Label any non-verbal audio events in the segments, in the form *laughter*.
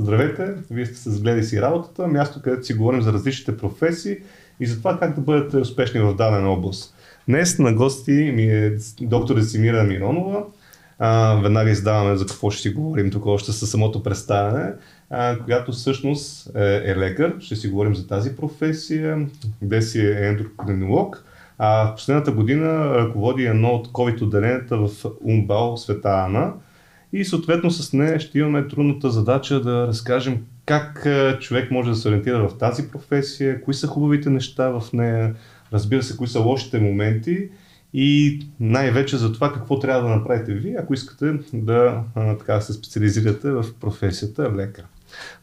Здравейте, вие сте се загледали си работата, място където си говорим за различните професии и за това как да бъдете успешни в дадена област. Днес на гости ми е доктор Десимира Миронова. А, веднага издаваме за какво ще си говорим тук още със самото представяне, а, която всъщност е, е лекар. Ще си говорим за тази професия. Деси е ендокринолог. А в последната година ръководи едно от COVID отделенията в Умбал, Света Ана. И съответно с нея ще имаме трудната задача да разкажем как човек може да се ориентира в тази професия, кои са хубавите неща в нея, разбира се, кои са лошите моменти и най-вече за това какво трябва да направите вие, ако искате да така, се специализирате в професията лекар.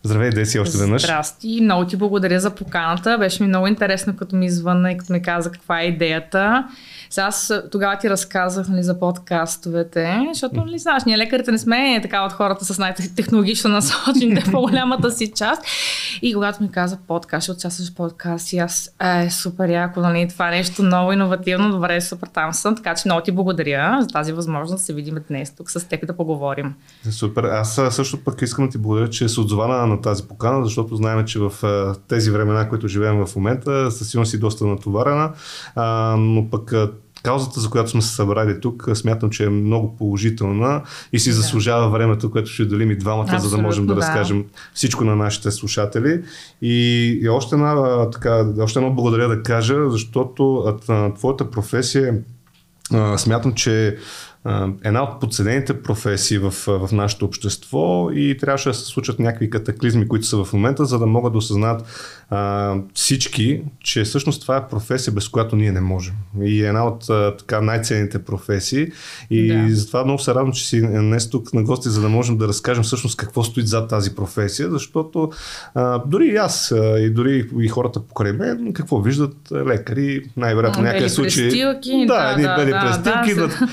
Здравей, Деси, още веднъж. Здрасти, много ти благодаря за поканата. Беше ми много интересно, като ми извънна и като ми каза каква е идеята. Сега аз тогава ти разказах нали, за подкастовете, защото, нали, знаеш, ние лекарите не сме така от хората с най-технологично насочените *laughs* по-голямата си част. И когато ми каза подкаст, ще участваш в подкаст и аз, е, супер яко, нали, това е нещо ново, иновативно, добре, супер, там съм. Така че много ти благодаря за тази възможност да се видим днес тук с теб да поговорим. Супер. Аз също пък искам да ти благодаря, че се отзова на, на тази покана, защото знаем, че в тези времена, които живеем в момента, със сигурност си доста натоварена, а, но пък каузата, за която сме се събрали тук, смятам, че е много положителна и си да. заслужава времето, което ще делим и двамата, Абсолютно, за да можем да, да разкажем всичко на нашите слушатели. И, и още, една, така, още едно благодаря да кажа, защото твоята професия смятам, че една от подценените професии в, в нашето общество и трябваше да се случат някакви катаклизми, които са в момента, за да могат да осъзнат а, всички, че всъщност това е професия, без която ние не можем. И е една от а, така най-ценните професии. И да. затова много се радвам, че си днес тук на гости, за да можем да разкажем всъщност какво стои зад тази професия, защото а, дори и аз, а, и дори и хората покрай мен, какво виждат лекари, най-вероятно някакъв случай. Да, едни да, бели да, престилки, да, да,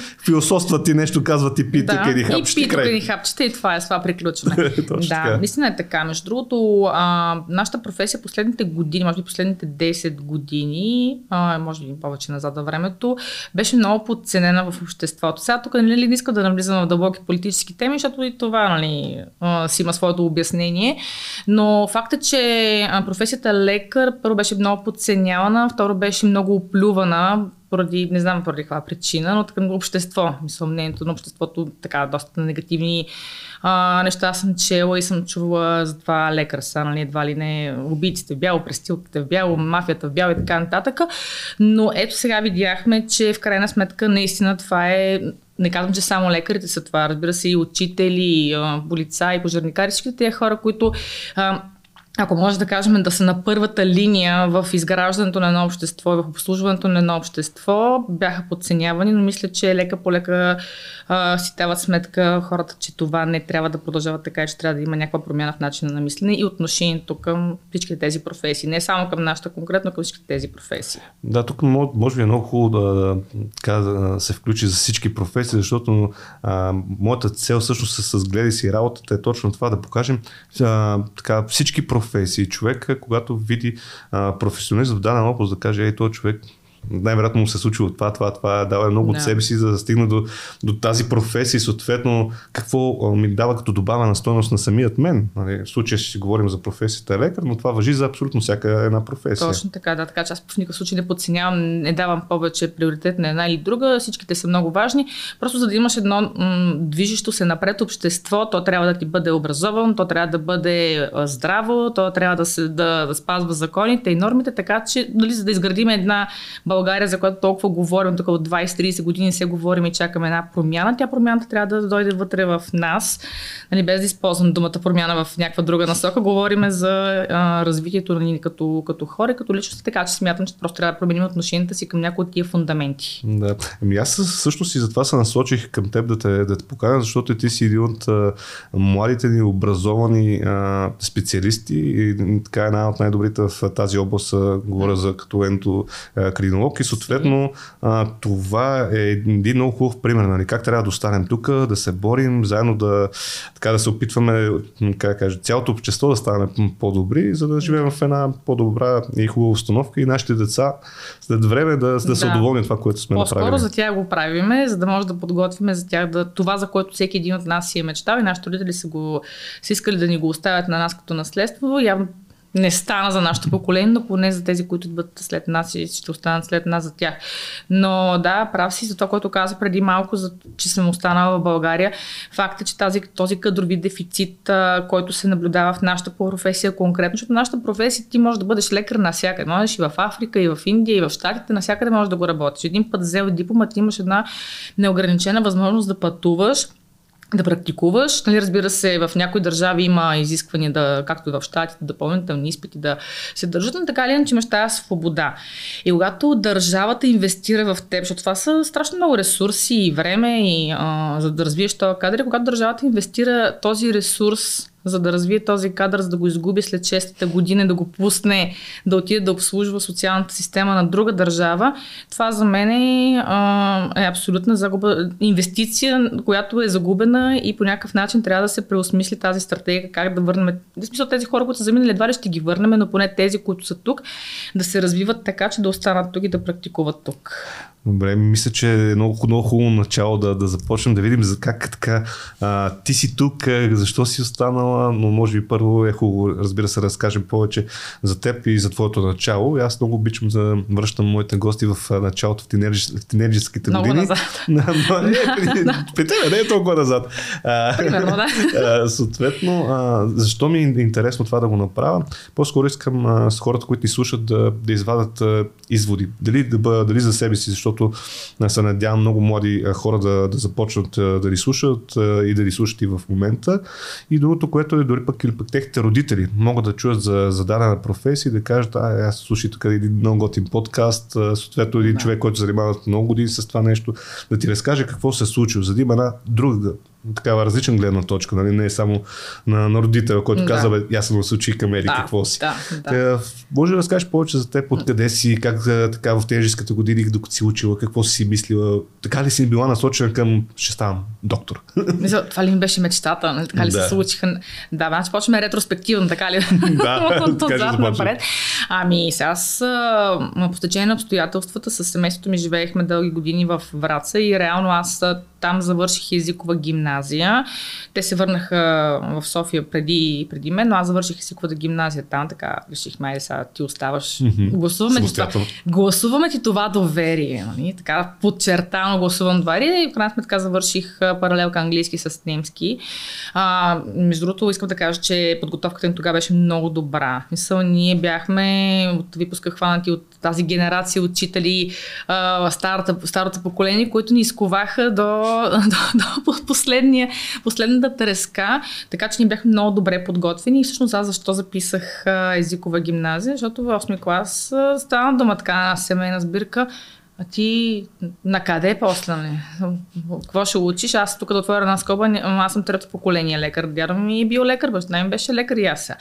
философстват ти нещо, казват и питат да, едни хапчета. И питат едни хапчета и това е, това приключваме. *laughs* да, наистина е така. Между другото, а, нашата професия послед последните години, може би последните 10 години, а, може би повече назад във времето, беше много подценена в обществото. Сега тук нали, не искам да навлизам в дълбоки политически теми, защото и това нали, а, си има своето обяснение. Но факта, че професията лекар първо беше много подценявана, второ беше много оплювана поради, не знам поради каква причина, но така общество, мисля, мнението на обществото, така, доста негативни а, неща съм чела и съм чувала за това лекар са, нали, едва ли не убийците в бяло, престилките в бяло, мафията в бяло и така нататък. Но ето сега видяхме, че в крайна сметка наистина това е не казвам, че само лекарите са това, разбира се и учители, полицаи, пожарникари, всички тези хора, които а, ако може да кажем, да са на първата линия в изграждането на едно общество и в обслужването на едно общество, бяха подценявани, но мисля, че лека по лека си дават сметка хората, че това не трябва да продължава така, че трябва да има някаква промяна в начина на мислене и отношението към всички тези професии. Не само към нашата, конкретно към всички тези професии. Да, тук може би е много хубаво да, да, да се включи за всички професии, защото а, моята цел всъщност с гледай си работата е точно това да покажем а, така, всички професии. Човек, когато види а, професионалист в даден област, да каже, ей, този човек най-вероятно му се случило това, това, това, дава много да. от себе си, за да стигне до, до тази професия и съответно какво ми дава като добавена стойност на самият мен. Нали, в случая ще си говорим за професията лекар, но това въжи за абсолютно всяка една професия. Точно така, да, така че аз в никакъв случай не подценявам, не давам повече приоритет на една или друга, всичките са много важни. Просто за да имаш едно м- движещо се напред общество, то трябва да ти бъде образован, то трябва да бъде здраво, то трябва да, се, да, да спазва законите и нормите, така че нали, за да изградим една България, за която толкова говорим, тук от 20-30 години се говорим и чакаме една промяна, тя промяната трябва да дойде вътре в нас, нали, без да използвам думата промяна в някаква друга насока. Говориме за а, развитието ни като, като хора, като личности, така че смятам, че просто трябва да променим отношенията си към някои от тия фундаменти. Да. Ами аз също си затова се насочих към теб да те, да те поканя, защото ти си един от а, младите ни образовани а, специалисти и така една от най-добрите в тази област, а, говоря за като енто технолог и съответно а, това е един много хубав пример, нали, как трябва да останем тук, да се борим, заедно да, така, да се опитваме, как кажа, цялото общество да стане по-добри, за да живеем в една по-добра и хубава установка и нашите деца след време да, да, да. са доволни това, което сме По-скоро направили. за тях го правиме, за да може да подготвиме за тях да, това, за което всеки един от нас си е мечтал и нашите родители са, го, са искали да ни го оставят на нас като наследство. Явно не стана за нашето поколение, но поне за тези, които идват след нас и ще останат след нас за тях. Но да, прав си за това, което каза преди малко, за, че съм останала в България. Факт е, че тази, този кадрови дефицит, а, който се наблюдава в нашата професия конкретно, защото нашата професия ти можеш да бъдеш лекар навсякъде. Можеш и в Африка, и в Индия, и в Штатите, навсякъде можеш да го работиш. Един път взел диплома, ти имаш една неограничена възможност да пътуваш да практикуваш. Нали, разбира се, в някои държави има изисквания, да, както и в щатите, допълнителни изпити да се държат, но така ли иначе имаш тази свобода. И когато държавата инвестира в теб, защото това са страшно много ресурси и време, и, а, за да развиеш този кадър, когато държавата инвестира този ресурс за да развие този кадър, за да го изгуби след 6-та година, да го пусне, да отиде да обслужва социалната система на друга държава, това за мен е, е абсолютна загуба, инвестиция, която е загубена и по някакъв начин трябва да се преосмисли тази стратегия, как да върнем. В смисъл тези хора, които са заминали, едва ли ще ги върнем, но поне тези, които са тук, да се развиват така, че да останат тук и да практикуват тук. Добре, мисля, че е много, много хубаво начало да, да започнем да видим за как така а, ти си тук, защо си останала, но може би първо е хубаво, разбира се, да разкажем повече за теб и за твоето начало. И аз много обичам да връщам моите гости в началото в, тинейджерските много години. назад. *laughs* но не, *laughs* при, при тебе не е толкова назад. Примерно, да. *laughs* А, съответно, а, защо ми е интересно това да го направя? По-скоро искам а, с хората, които ни слушат, да, да извадат а, изводи. Дали, да дали за себе си, защото защото се надявам много млади хора да, да започнат да ни слушат и да ни слушат и в момента. И другото, което е дори пък или пък техните родители могат да чуят за, за дадена професия и да кажат, а, аз слушай тук един много готин подкаст, съответно един да. човек, който се занимава много години с това нещо, да ти разкаже какво се е случило, за да има една друга такава различна гледна точка, нали? не е само на, на родител, който да. казва, бе, аз съм се учи към Ери, да, какво си. Да, да. Те, може да разкажеш повече за теб, откъде си, как така в тежеската години, докато си учила, какво си мислила, така ли си била насочена към, ще ставам доктор? Мисля, това ли ми беше мечтата, нали? така ли да. се случиха? Да, значи почваме ретроспективно, така ли? *laughs* Да, Отзад напред. Ами, сега аз по течение на обстоятелствата с семейството ми живеехме дълги години в Враца и реално аз там завърших езикова гимназия. Те се върнаха в София преди, преди мен, но аз завърших езиковата гимназия там, така реших, май сега ти оставаш. Mm-hmm. Гласуваме, ти това, гласуваме ти това доверие. Нали? Така подчертано гласувам доверие и в крайна сметка завърших паралелка английски с немски. А, между другото, искам да кажа, че подготовката ни тогава беше много добра. Мисъл, ние бяхме от випуска хванати от тази генерация учители, а, старата, старото поколение, които ни изковаха до *laughs* до, до последния, последната треска, така че ние бяхме много добре подготвени. И всъщност аз защо записах езикова гимназия, защото в 8 клас стана дума така семейна сбирка, а ти на къде после? Не? Какво ще учиш? Аз тук да отворя една скоба, аз съм трето поколение лекар. Дядо ми е бил лекар, баща ми беше лекар и аз.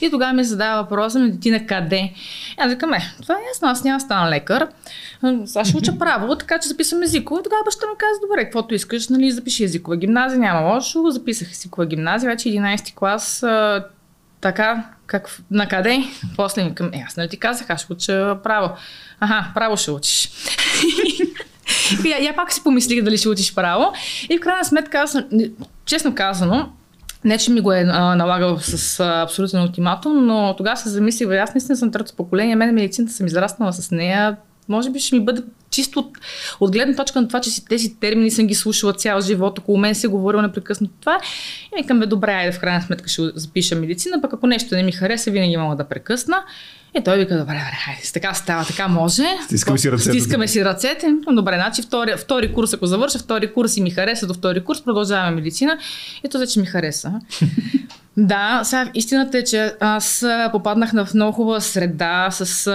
И тогава ми задава въпроса ти на къде? Аз викам, е, това е ясно, аз няма стана лекар. Аз ще уча право, така че записвам езиково. Тогава баща ми каза, добре, каквото искаш, нали, запиши езикова гимназия, няма лошо. Записах езикова гимназия, вече 11 клас така, как, на къде? После ми към, е, аз нали ти казах, аз ще уча право. Аха, право ще учиш. *laughs* и я, я пак си помислих дали ще учиш право. И в крайна сметка, аз, честно казано, не, че ми го е а, налагал с а, абсолютен ултиматум, но тогава се замислих, аз наистина съм трето поколение, мен медицината съм израснала с нея, може би ще ми бъде чисто от, от гледна точка на това, че си тези термини съм ги слушала цял живот, около мен се е говорила непрекъснато това. И викам, бе, добре, айде в крайна сметка ще запиша медицина, пък ако нещо не ми хареса, винаги мога да прекъсна. И той вика, добре, добре, хайде, така става, така може. Стискаме си ръцете. Стискаме си ръцете. Добре, значи втори, втори курс, ако завърша, втори курс и ми хареса до втори курс, продължаваме медицина. И то вече ми хареса. Да, сега истината е, че аз попаднах в много хубава среда с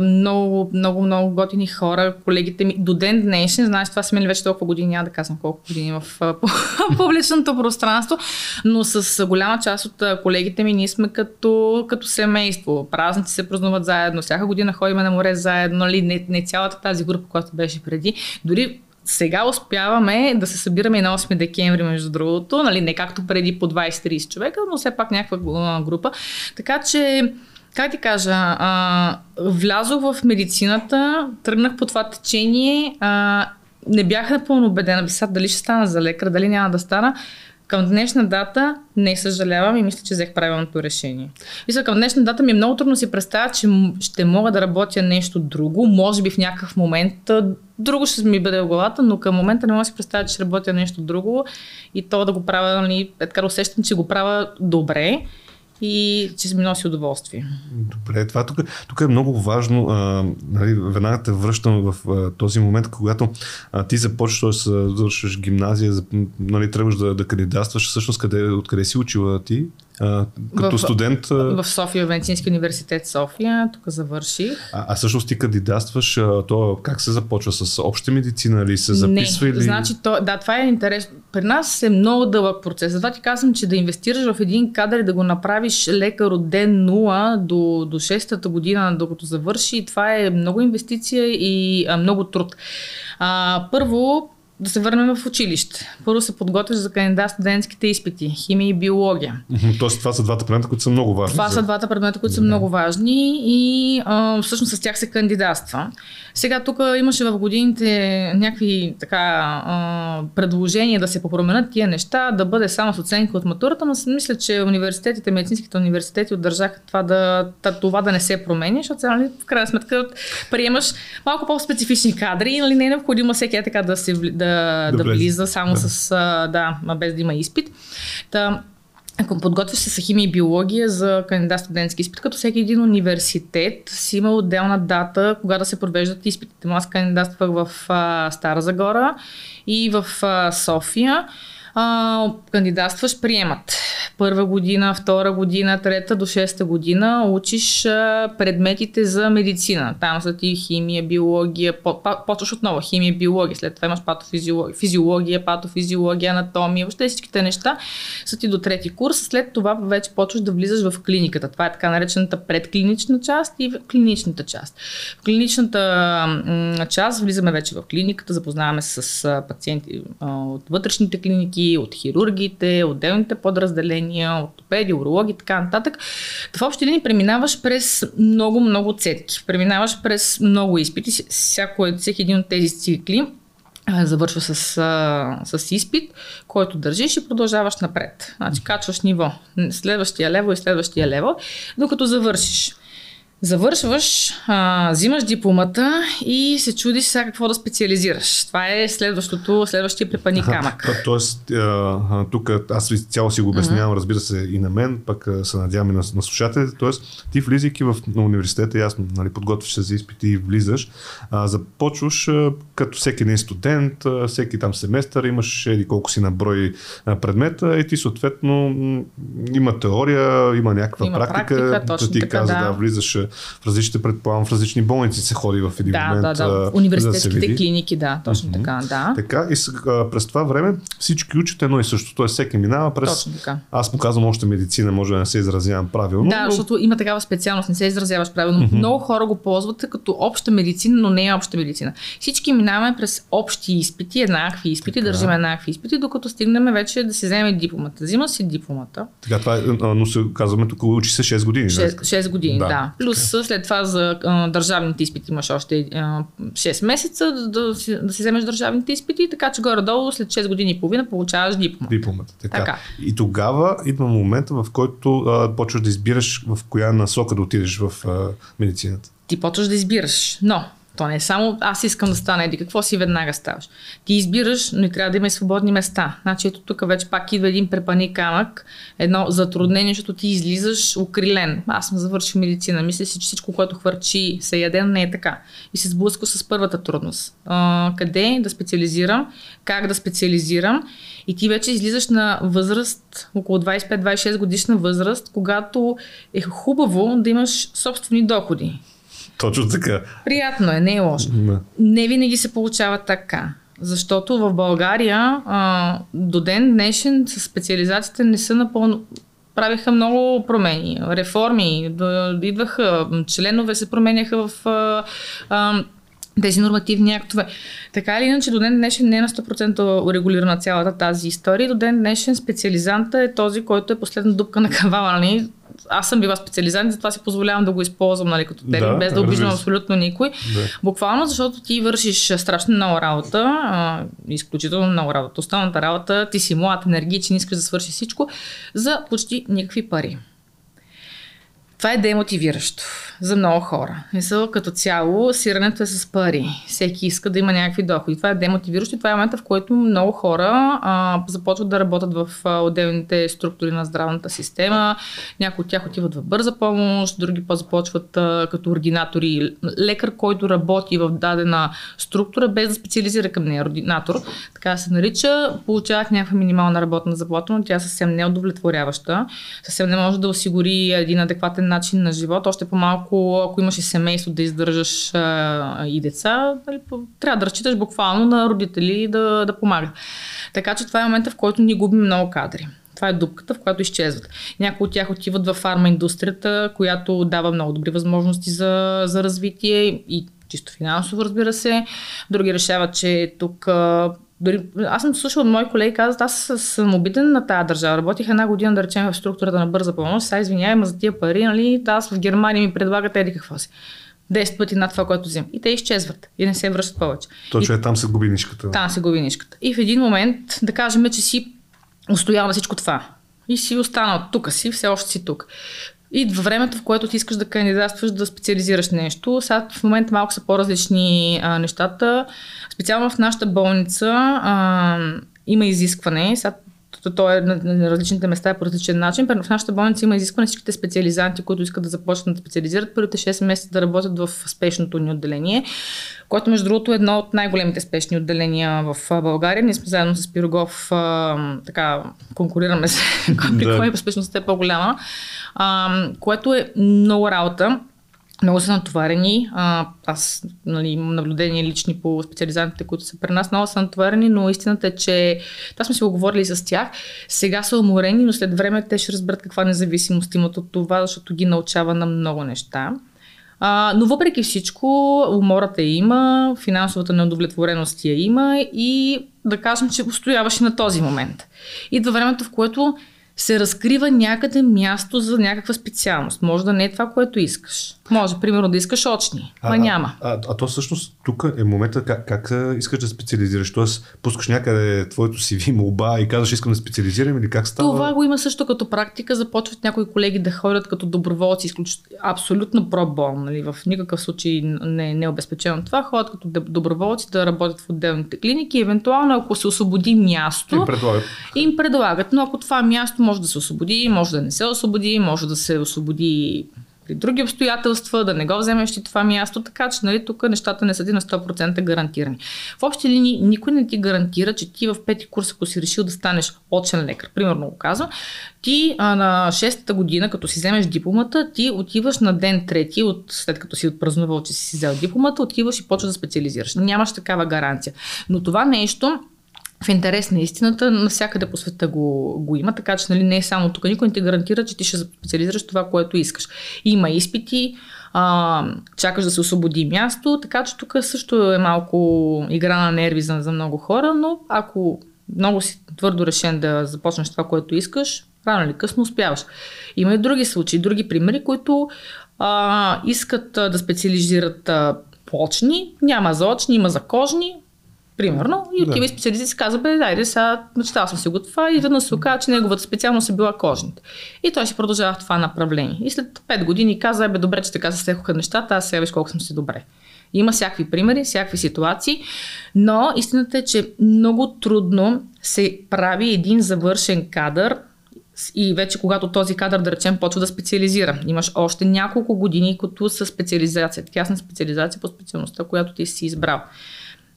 много, много, много готини хора, колегите ми до ден днешен, знаеш, това са минали вече толкова години, няма да казвам колко години в *laughs* публичното пространство, но с голяма част от колегите ми ние сме като, като семейство. Празници се празнуват заедно, всяка година ходим на море заедно, нали? не, не цялата тази група, която беше преди. Дори сега успяваме да се събираме на 8 декември, между другото, нали, не както преди по 20-30 човека, но все пак някаква група. Така че, как ти кажа, а, влязох в медицината, тръгнах по това течение, а, не бях напълно убедена, сега дали ще стана за лекар, дали няма да стана. Към днешна дата не съжалявам и мисля, че взех правилното решение. Мисля, към днешна дата ми е много трудно си представя, че ще мога да работя нещо друго. Може би в някакъв момент друго ще ми бъде в главата, но към момента не мога да си представя, че ще работя нещо друго и то да го правя, нали, е така усещам, че го правя добре и че ми носи удоволствие. Добре, това тук, тук е много важно. А, нали, веднага те връщам в а, този момент, когато а, ти започваш да завършиш гимназия, нали, тръгваш да, да кандидатстваш. Всъщност, къде, откъде си учила ти? А, като в, студент. В София, в Медицински университет София, тук завърших. А, а всъщност ти кандидатстваш, то как се започва? С обща медицина или се записва? Не, или... значи, то, да, това е интересно. При нас е много дълъг процес. Затова ти казвам, че да инвестираш в един кадър и да го направиш лекар от ден 0 до, до 6-та година, докато завърши, това е много инвестиция и а, много труд. А, първо, да се върнем в училище. Първо се подготвяш за кандидат студентските изпити, химия и биология. Тоест това са двата предмета, които са много важни. Това за... са двата предмета, които са много важни и а, всъщност с тях се кандидатства. Сега тук имаше в годините някакви така а, предложения да се попроменят тия неща, да бъде само с оценка от матурата, но мисля, че университетите, медицинските университети отдържаха това да, това да не се променя, защото нали, в крайна сметка приемаш малко по-специфични кадри, нали, не е необходимо всеки е така да се да да, да, да влиза само да. с, да, без да има изпит. Та, ако подготвяш се с химия и биология за кандидат студентски изпит, като всеки един университет си има отделна дата, кога да се провеждат изпитите. Аз кандидатствах в а, Стара Загора и в а, София а, кандидатстваш, приемат. Първа година, втора година, трета до шеста година учиш а, предметите за медицина. Там са ти химия, биология, по, почваш отново химия, биология, след това имаш патофизиология, физиология, патофизиология, анатомия, въобще всичките неща са ти до трети курс. След това вече почваш да влизаш в клиниката. Това е така наречената предклинична част и клиничната част. В клиничната м- част влизаме вече в клиниката, запознаваме се с пациенти а, от вътрешните клиники, от хирургите, отделните подразделения, ортопеди, урологи и така нататък. В общи линии преминаваш през много-много цетки. Преминаваш през много изпити. Всяко, всеки един от тези цикли завършва с, с изпит, който държиш и продължаваш напред. Значи качваш ниво. Следващия лево и следващия лево, докато завършиш. Завършваш, а, взимаш дипломата и се чудиш сега какво да специализираш. Това е следващото, следващия препани камък. А, тоест, а, тук аз цяло си го обяснявам, разбира се, и на мен, пък се надявам и на, на слушателите. Тоест, ти влизайки в на университета, ясно, нали, подготвиш се за изпити и влизаш, а, започваш а, като всеки един студент, а, всеки там семестър, имаш еди колко си на брой а, предмета и ти съответно има теория, има някаква има практика, практика точно да ти така, каза да. да влизаш в различните, предполагам, в различни болници се ходи в един да, момент. Да, да, университетските да клиники, да, точно mm-hmm. така, да. Така, и а, през това време всички учат едно и също. Тоест всеки минава през... Точно така. Аз му казвам още медицина, може да не се изразявам правилно. Да, но... защото има такава специалност, не се изразяваш правилно. Mm-hmm. Много хора го ползват като обща медицина, но не е обща медицина. Всички минаваме през общи изпити, еднакви изпити, така. държим еднакви изпити, докато стигнем вече да си вземем дипломата. Взима си дипломата. Така, това е, но се казваме тук учи се 6 години. 6, 6 години, да. да. Плюс така. след това за а, държавните изпити имаш още а, 6 месеца да, да, си, да си вземеш държавните изпити, така че горе-долу след 6 години и половина получаваш диплома. Дипломата. Така. така. И тогава идва момента, в който а, почваш да избираш в коя насока да отидеш в а, медицината. Ти почваш да избираш, но то не е само аз искам да стана еди, какво си веднага ставаш. Ти избираш, но и трябва да има и свободни места. Значи ето тук вече пак идва един препани камък, едно затруднение, защото ти излизаш укрилен. Аз съм завършил медицина, мисля си, че всичко, което хвърчи, се яде, не е така. И се сблъска с първата трудност. А, къде да специализирам, как да специализирам и ти вече излизаш на възраст, около 25-26 годишна възраст, когато е хубаво да имаш собствени доходи. Точно така. Приятно е, не е лошо. Не, не винаги се получава така. Защото в България а, до ден днешен с специализациите не са напълно правиха много промени, реформи, идваха, членове се променяха в а, а, тези нормативни актове. Така или иначе, до ден днешен не е на 100% урегулирана цялата тази история. До ден днешен специализанта е този, който е последна дупка на кавала. Нали? Аз съм била специализант, затова си позволявам да го използвам нали, като термин, да, без да обиждам абсолютно никой. Да. Буквално защото ти вършиш страшно много работа, а, изключително много работа. Останалата работа, ти си млад, енергичен, искаш да свършиш всичко за почти никакви пари. Това е демотивиращо за много хора. Мисъл, като цяло, сирането е с пари. Всеки иска да има някакви доходи. Това е демотивиращо и това е момента, в който много хора а, започват да работят в а, отделните структури на здравната система. Някои от тях отиват в бърза помощ, други по започват а, като ординатори. Лекар, който работи в дадена структура, без да специализира към нея, ординатор, така се нарича, получават някаква минимална работна заплата, но тя съвсем не е удовлетворяваща. Съвсем не може да осигури един адекватен начин на живот, още по-малко, ако имаш и семейство да издържаш а, и деца, нали, трябва да разчиташ буквално на родители да, да помагат. Така че това е момента, в който ни губим много кадри. Това е дупката, в която изчезват. Някои от тях отиват в фарма индустрията, която дава много добри възможности за, за развитие и чисто финансово, разбира се. Други решават, че тук дори, аз съм слушала от мои колеги казват, аз съм обиден на тази държава. Работих една година, да речем, в структурата на бърза помощ. Сега извинявай, ма за тия пари, нали? Аз в Германия ми предлагат еди какво си. 10 пъти над това, което взимам. И те изчезват и не се връщат повече. Точно е, там се губи нишката. Там се губи нишката. И в един момент, да кажем, че си устоял на всичко това. И си останал тук си, все още си тук. И във времето, в което ти искаш да кандидатстваш да специализираш нещо, сега в момента малко са по-различни а, нещата. Специално в нашата болница а, има изискване. Сега то е на различните места е по различен начин. В нашата болница има изискване всичките специализанти, които искат да започнат да специализират първите 6 месеца да работят в спешното ни отделение, което между другото е едно от най-големите спешни отделения в България. Ние сме заедно с Пирогов, така конкурираме се, при *laughs* да. кой спешността е по-голяма, което е много работа. Много са натоварени. А, аз нали, имам наблюдение лични по специализантите, които са при нас. Много са натоварени, но истината е, че това сме си го говорили с тях. Сега са уморени, но след време те ще разберат каква независимост имат от това, защото ги научава на много неща. А, но въпреки всичко, умората я има, финансовата неудовлетвореност я има и да кажем, че устояваше на този момент. Идва времето, в което се разкрива някъде място за някаква специалност. Може да не е това, което искаш. Може, примерно, да искаш очни, а, а няма. А, а, а то всъщност тук е момента как, как искаш да специализираш. Тоест, пускаш някъде твоето CV молба и казваш искам да специализирам или как става? Това го има също като практика. Започват някои колеги да ходят като доброволци, изключ... абсолютно пробон. Нали? В никакъв случай не, не е обезпечено това. Ходят като доброволци да работят в отделните клиники. Евентуално, ако се освободи място, им предлагат. Им предлагат. Но ако това място може да се освободи, може да не се освободи, може да се освободи при други обстоятелства, да не го вземеш ти това място, така че нали, тук нещата не са на 100% гарантирани. В общи линии никой не ти гарантира, че ти в пети курс, ако си решил да станеш очен лекар, примерно го казвам, ти а, на 6-та година, като си вземеш дипломата, ти отиваш на ден трети, от, след като си отпразнувал, че си взел дипломата, отиваш и почваш да специализираш. Нямаш такава гаранция. Но това нещо в интерес на истината, навсякъде по света го, го има, така че нали, не е само тук. Никой не ти гарантира, че ти ще специализираш това, което искаш. Има изпити, а, чакаш да се освободи място, така че тук също е малко игра на нерви за, за много хора, но ако много си твърдо решен да започнеш това, което искаш, рано или късно успяваш. Има и други случаи, други примери, които а, искат а, да специализират а, почни, няма за очни, има за кожни, Примерно, и отива да. и специалист си казва, бе, дайде, сега мечтал съм си го това и веднъж се оказа, че неговата специалност е била кожните. И той си продължава в това направление. И след 5 години каза, бе, добре, че така се стекоха нещата, аз сега виж колко съм си добре. Има всякакви примери, всякакви ситуации, но истината е, че много трудно се прави един завършен кадър и вече когато този кадър, да речем, почва да специализира. Имаш още няколко години, като са специализация, тясна специализация по специалността, която ти си избрал.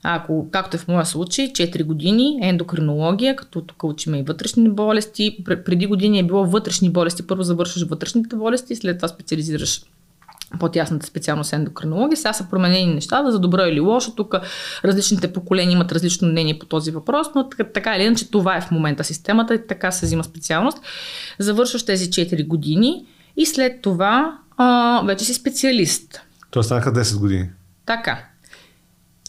Ако, както е в моя случай, 4 години ендокринология, като тук учим и вътрешни болести. Преди години е било вътрешни болести. Първо завършваш вътрешните болести, след това специализираш по-тясната специалност ендокринология. Сега са променени нещата за добро или лошо. Тук различните поколения имат различно мнение по този въпрос, но така, така или иначе това е в момента системата и така се взима специалност. Завършваш тези 4 години и след това а, вече си специалист. Това станаха 10 години. Така.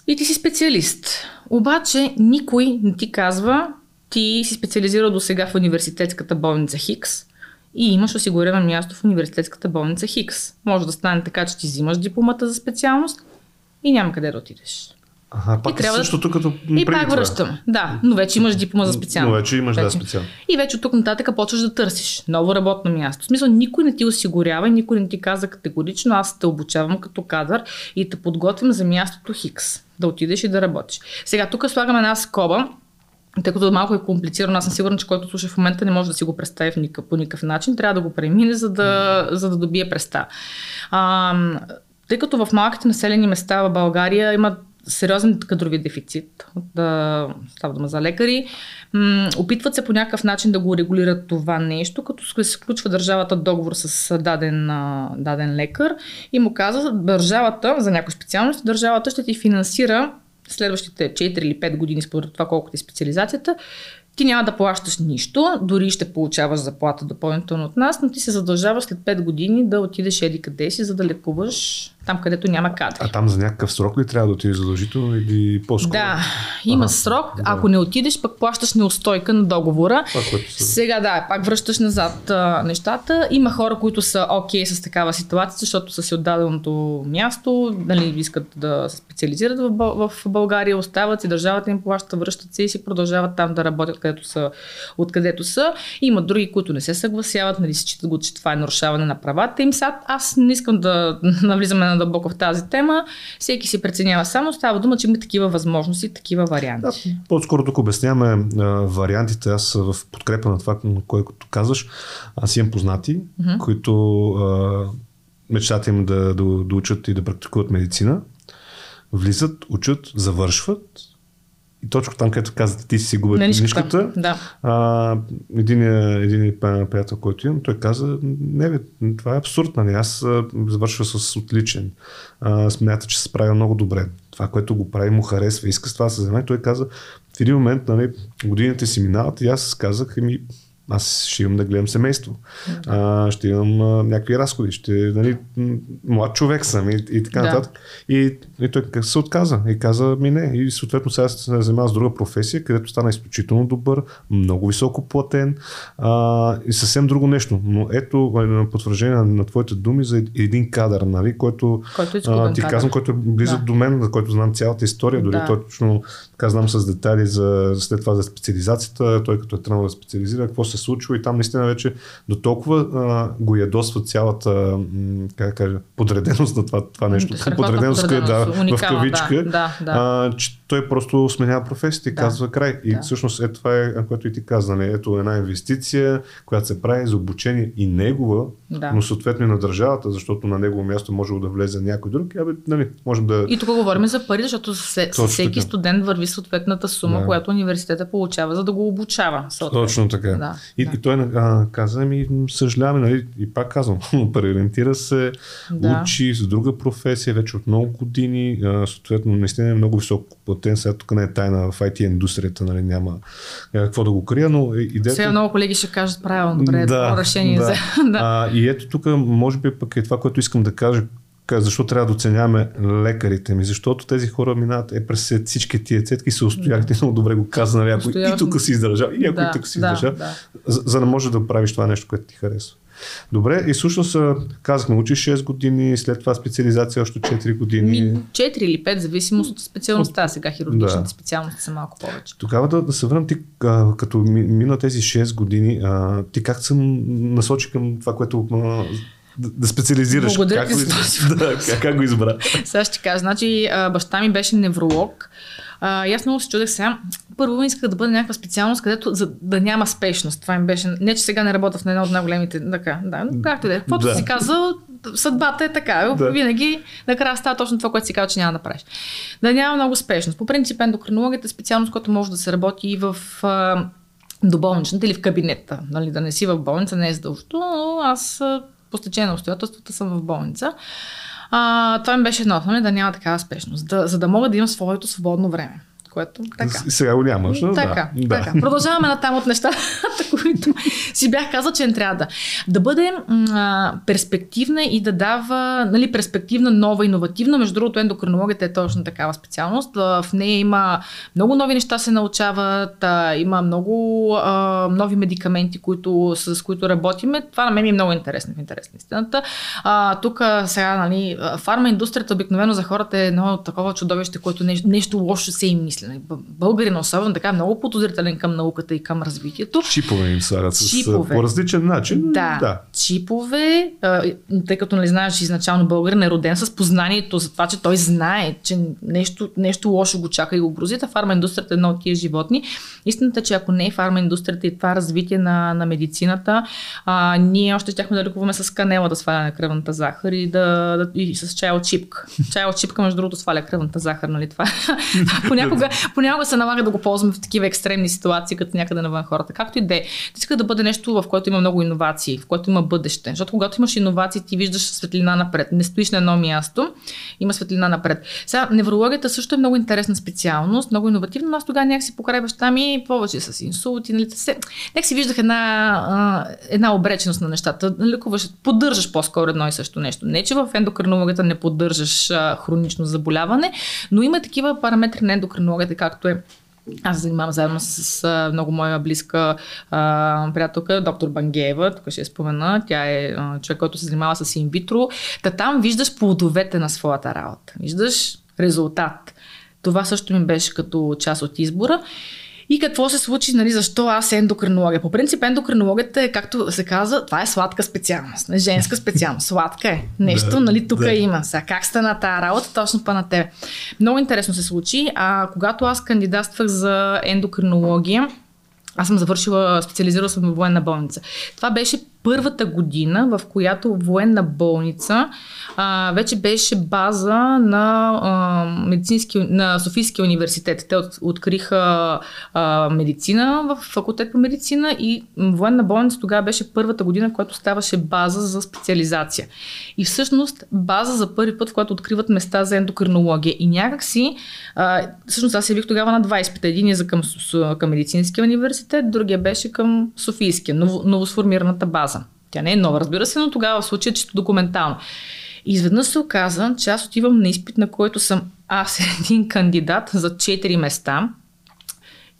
И ти си специалист. Обаче никой не ти казва, ти си специализирал до сега в университетската болница Хикс и имаш осигурено място в университетската болница Хикс. Може да стане така, че ти взимаш дипломата за специалност и няма къде да отидеш. Ага, пак и трябва същото като И пак връщам. Да, но вече имаш диплома за специалност. Но вече имаш вече. да специално. И вече от тук нататък почваш да търсиш ново работно място. В смисъл, никой не ти осигурява никой не ти каза категорично, аз те обучавам като кадър и те подготвям за мястото Хикс. Да отидеш и да работиш. Сега тук слагам една скоба, тъй като малко е комплицирано, аз съм сигурна, че който слуша в момента не може да си го представи в никакъв, по никакъв начин, трябва да го премине, за да, за да добие представа. А, тъй като в малките населени места в България има сериозен кадрови дефицит, да става дума за лекари. М- опитват се по някакъв начин да го регулират това нещо, като се включва държавата договор с даден, даден лекар и му казва, държавата, за някои специалности, държавата ще ти финансира следващите 4 или 5 години, според това колко е специализацията, ти няма да плащаш нищо, дори ще получаваш заплата допълнително от нас, но ти се задължаваш след 5 години да отидеш еди къде си, за да лекуваш там, където няма кадри. А там за някакъв срок ли трябва да отидеш задължително или по-скоро? Да, има ага, срок. Да. Ако не отидеш, пък плащаш неустойка на договора. Това, са... Сега да, пак връщаш назад а, нещата. Има хора, които са окей okay с такава ситуация, защото са си отдаденото място, нали, искат да се специализират в, в България, остават си, държавата им плаща, връщат се и си продължават там да работят където са, откъдето са. Има други, които не се съгласяват, нали, считат го, че това е нарушаване на правата им. Сега аз не искам да *laughs* навлизаме на дълбоко в тази тема. Всеки си преценява само. Става дума, че има такива възможности, такива варианти. Да, по-скоро тук обясняваме а, вариантите. Аз в подкрепа на това, което казваш, аз имам познати, mm-hmm. които а, мечтата им да, да, да учат и да практикуват медицина. Влизат, учат, завършват и точно там, където казвате, ти си губят нишката да. а, един, един приятел, който имам, той каза, не бе, това е абсурд, нали? аз завършва с отличен. А, смята, че се справя много добре. Това, което го прави, му харесва, иска с това да се занимава. Той каза, в един момент, нали, годините си минават и аз казах, ми, аз ще имам да гледам семейство. А, ще имам а, някакви разходи. Ще, нали, млад човек съм и, и така да. нататък. И, и той се отказа. И каза ми не. И съответно сега се занимава с друга професия, където стана изключително добър, много високо платен а, и съвсем друго нещо. Но ето на потвърждение на, на твоите думи за един кадър, нали, който, който е а, ти казвам, който е близък да. до мен, за който знам цялата история, дори да. точно така знам с детайли за, след това за специализацията, той като е тръгнал да специализира, какво се случва и там наистина вече до толкова а, го ядосва цялата как кажа, подреденост на това, това нещо. Подреденост, подреденост да, уникална, в кавичка, да, да, да. А, че той просто сменява професията и да. казва край. И да. всъщност е това е, което и ти каза. Нали? Ето една инвестиция, която се прави за обучение и негова, да. но съответно и на държавата, защото на негово място може да влезе някой друг. Абе, нали, можем да... И тук говорим за пари, защото всеки така. студент върви съответната сума, да. която университета получава, за да го обучава. Съответно. Точно така. Да. И, да. и той а, каза ми, съжаляваме, нали, и пак казвам, *laughs* преориентира се, да. учи с друга професия вече от много години, а, съответно наистина е много високо платен, сега тук не е тайна в IT индустрията, нали, няма какво да го крия, но идеята... Сега много колеги ще кажат правилно, добре, да, е решение да. за... *laughs* да. А, и ето тук, може би пък е това, което искам да кажа, защо трябва да оценяваме лекарите ми? Защото тези хора минават е през всички тия цетки се устояли, да. много добре го каза, нали, ако и тук си издържал, и ако да, и тук си издържал, да, да. За, за да може да правиш това нещо, което ти харесва. Добре, и всъщност казахме, учиш 6 години, след това специализация още 4 години. 4 или 5, зависимост от специалността. Сега хирургичните да. специалности са малко повече. Тогава да, да се върнем ти, като мина тези 6 години, ти как се насочи към това, което да, да специализираш. Благодаря как, ти този *laughs* да, как, как го избра? Сега ще кажа. Значи, баща ми беше невролог. А, аз много се чудех сега. Първо исках да бъде някаква специалност, където за, да няма спешност. Това им беше. Не, че сега не работя в една от най-големите. Така, да, както и да е. Каквото да. си казал, съдбата е така. Да. Винаги накрая става точно това, което си казва, че няма да правиш. Да няма много спешност. По принцип, ендокринологията е специалност, която може да се работи и в а, до болничната или в кабинета. Нали, да не си в болница, не е задължително, но аз по стечение на обстоятелствата съм в болница. А, това ми беше едно, нали, да няма такава спешност, да, за да мога да имам своето свободно време което така. Сега го нямаш, но така, да. така. Продължаваме на там от нещата, които си бях казал, че не трябва да. Да бъде м- перспективна и да дава нали, перспективна, нова, иновативна. Между другото, ендокринологията е точно такава специалност. В нея има много нови неща се научават, а, има много а, нови медикаменти, които, с които работиме. Това на мен е много интересно в интерес на истината. А, тук сега, нали, фарма обикновено за хората е едно такова чудовище, което нещо, нещо лошо се им мисли. Нали, българин особено така много подозрителен към науката и към развитието. Чипове им слагат чипове. по различен начин. Да, да. чипове, тъй като нали знаеш изначално българин е роден с познанието за това, че той знае, че нещо, нещо лошо го чака и го грози. А фарма индустрията е едно от тия животни. Истината, че ако не е фарма индустрията и това развитие на, на медицината, а, ние още щяхме да лекуваме с канела да сваля на кръвната захар и, да, да и с чай от чипка. Чай от чипка, между другото, сваля кръвната захар, нали това? *laughs* понякога, понякога се налага да го ползваме в такива екстремни ситуации, като някъде навън хората. Както и де. Иска да бъде нещо, в което има много иновации, в което има бъдеще. Защото когато имаш иновации, ти виждаш светлина напред. Не стоиш на едно място, има светлина напред. Сега, неврологията също е много интересна специалност, много иновативна, но аз тогава някакси покрай баща ми повече с инсулти. Нали, се, си виждах една, една обреченост на нещата. Лекуваш, поддържаш по-скоро едно и също нещо. Не, че в ендокринологията не поддържаш а, хронично заболяване, но има такива параметри на ендокринологията, както е аз се занимавам заедно с, с много моя близка а, приятелка, доктор Бангеева, тук ще я спомена. Тя е а, човек, който се занимава с инвитро. Та там виждаш плодовете на своята работа. Виждаш резултат. Това също ми беше като част от избора. И какво се случи, нали, защо аз ендокринология? По принцип ендокринологията е, както се казва, това е сладка специалност, не женска специалност. Сладка е. Нещо, да, нали, тук да. има. Сега, как стана тази работа, точно па на тебе. Много интересно се случи. А когато аз кандидатствах за ендокринология, аз съм завършила, специализирала съм в военна болница. Това беше първата година, в която военна болница а, вече беше база на, а, медицински, на Софийския университет. Те от, откриха а, медицина в факултет по медицина и военна болница тогава беше първата година, в която ставаше база за специализация. И всъщност база за първи път, в която откриват места за ендокринология. И някакси, а, всъщност аз се бих тогава на 25. Един е за към, към медицинския университет, другия беше към Софийския, ново, новосформираната база. Тя не е нова, разбира се, но тогава в случая чисто документално. И изведнъж се оказа, че аз отивам на изпит, на който съм аз *laughs* един кандидат за 4 места.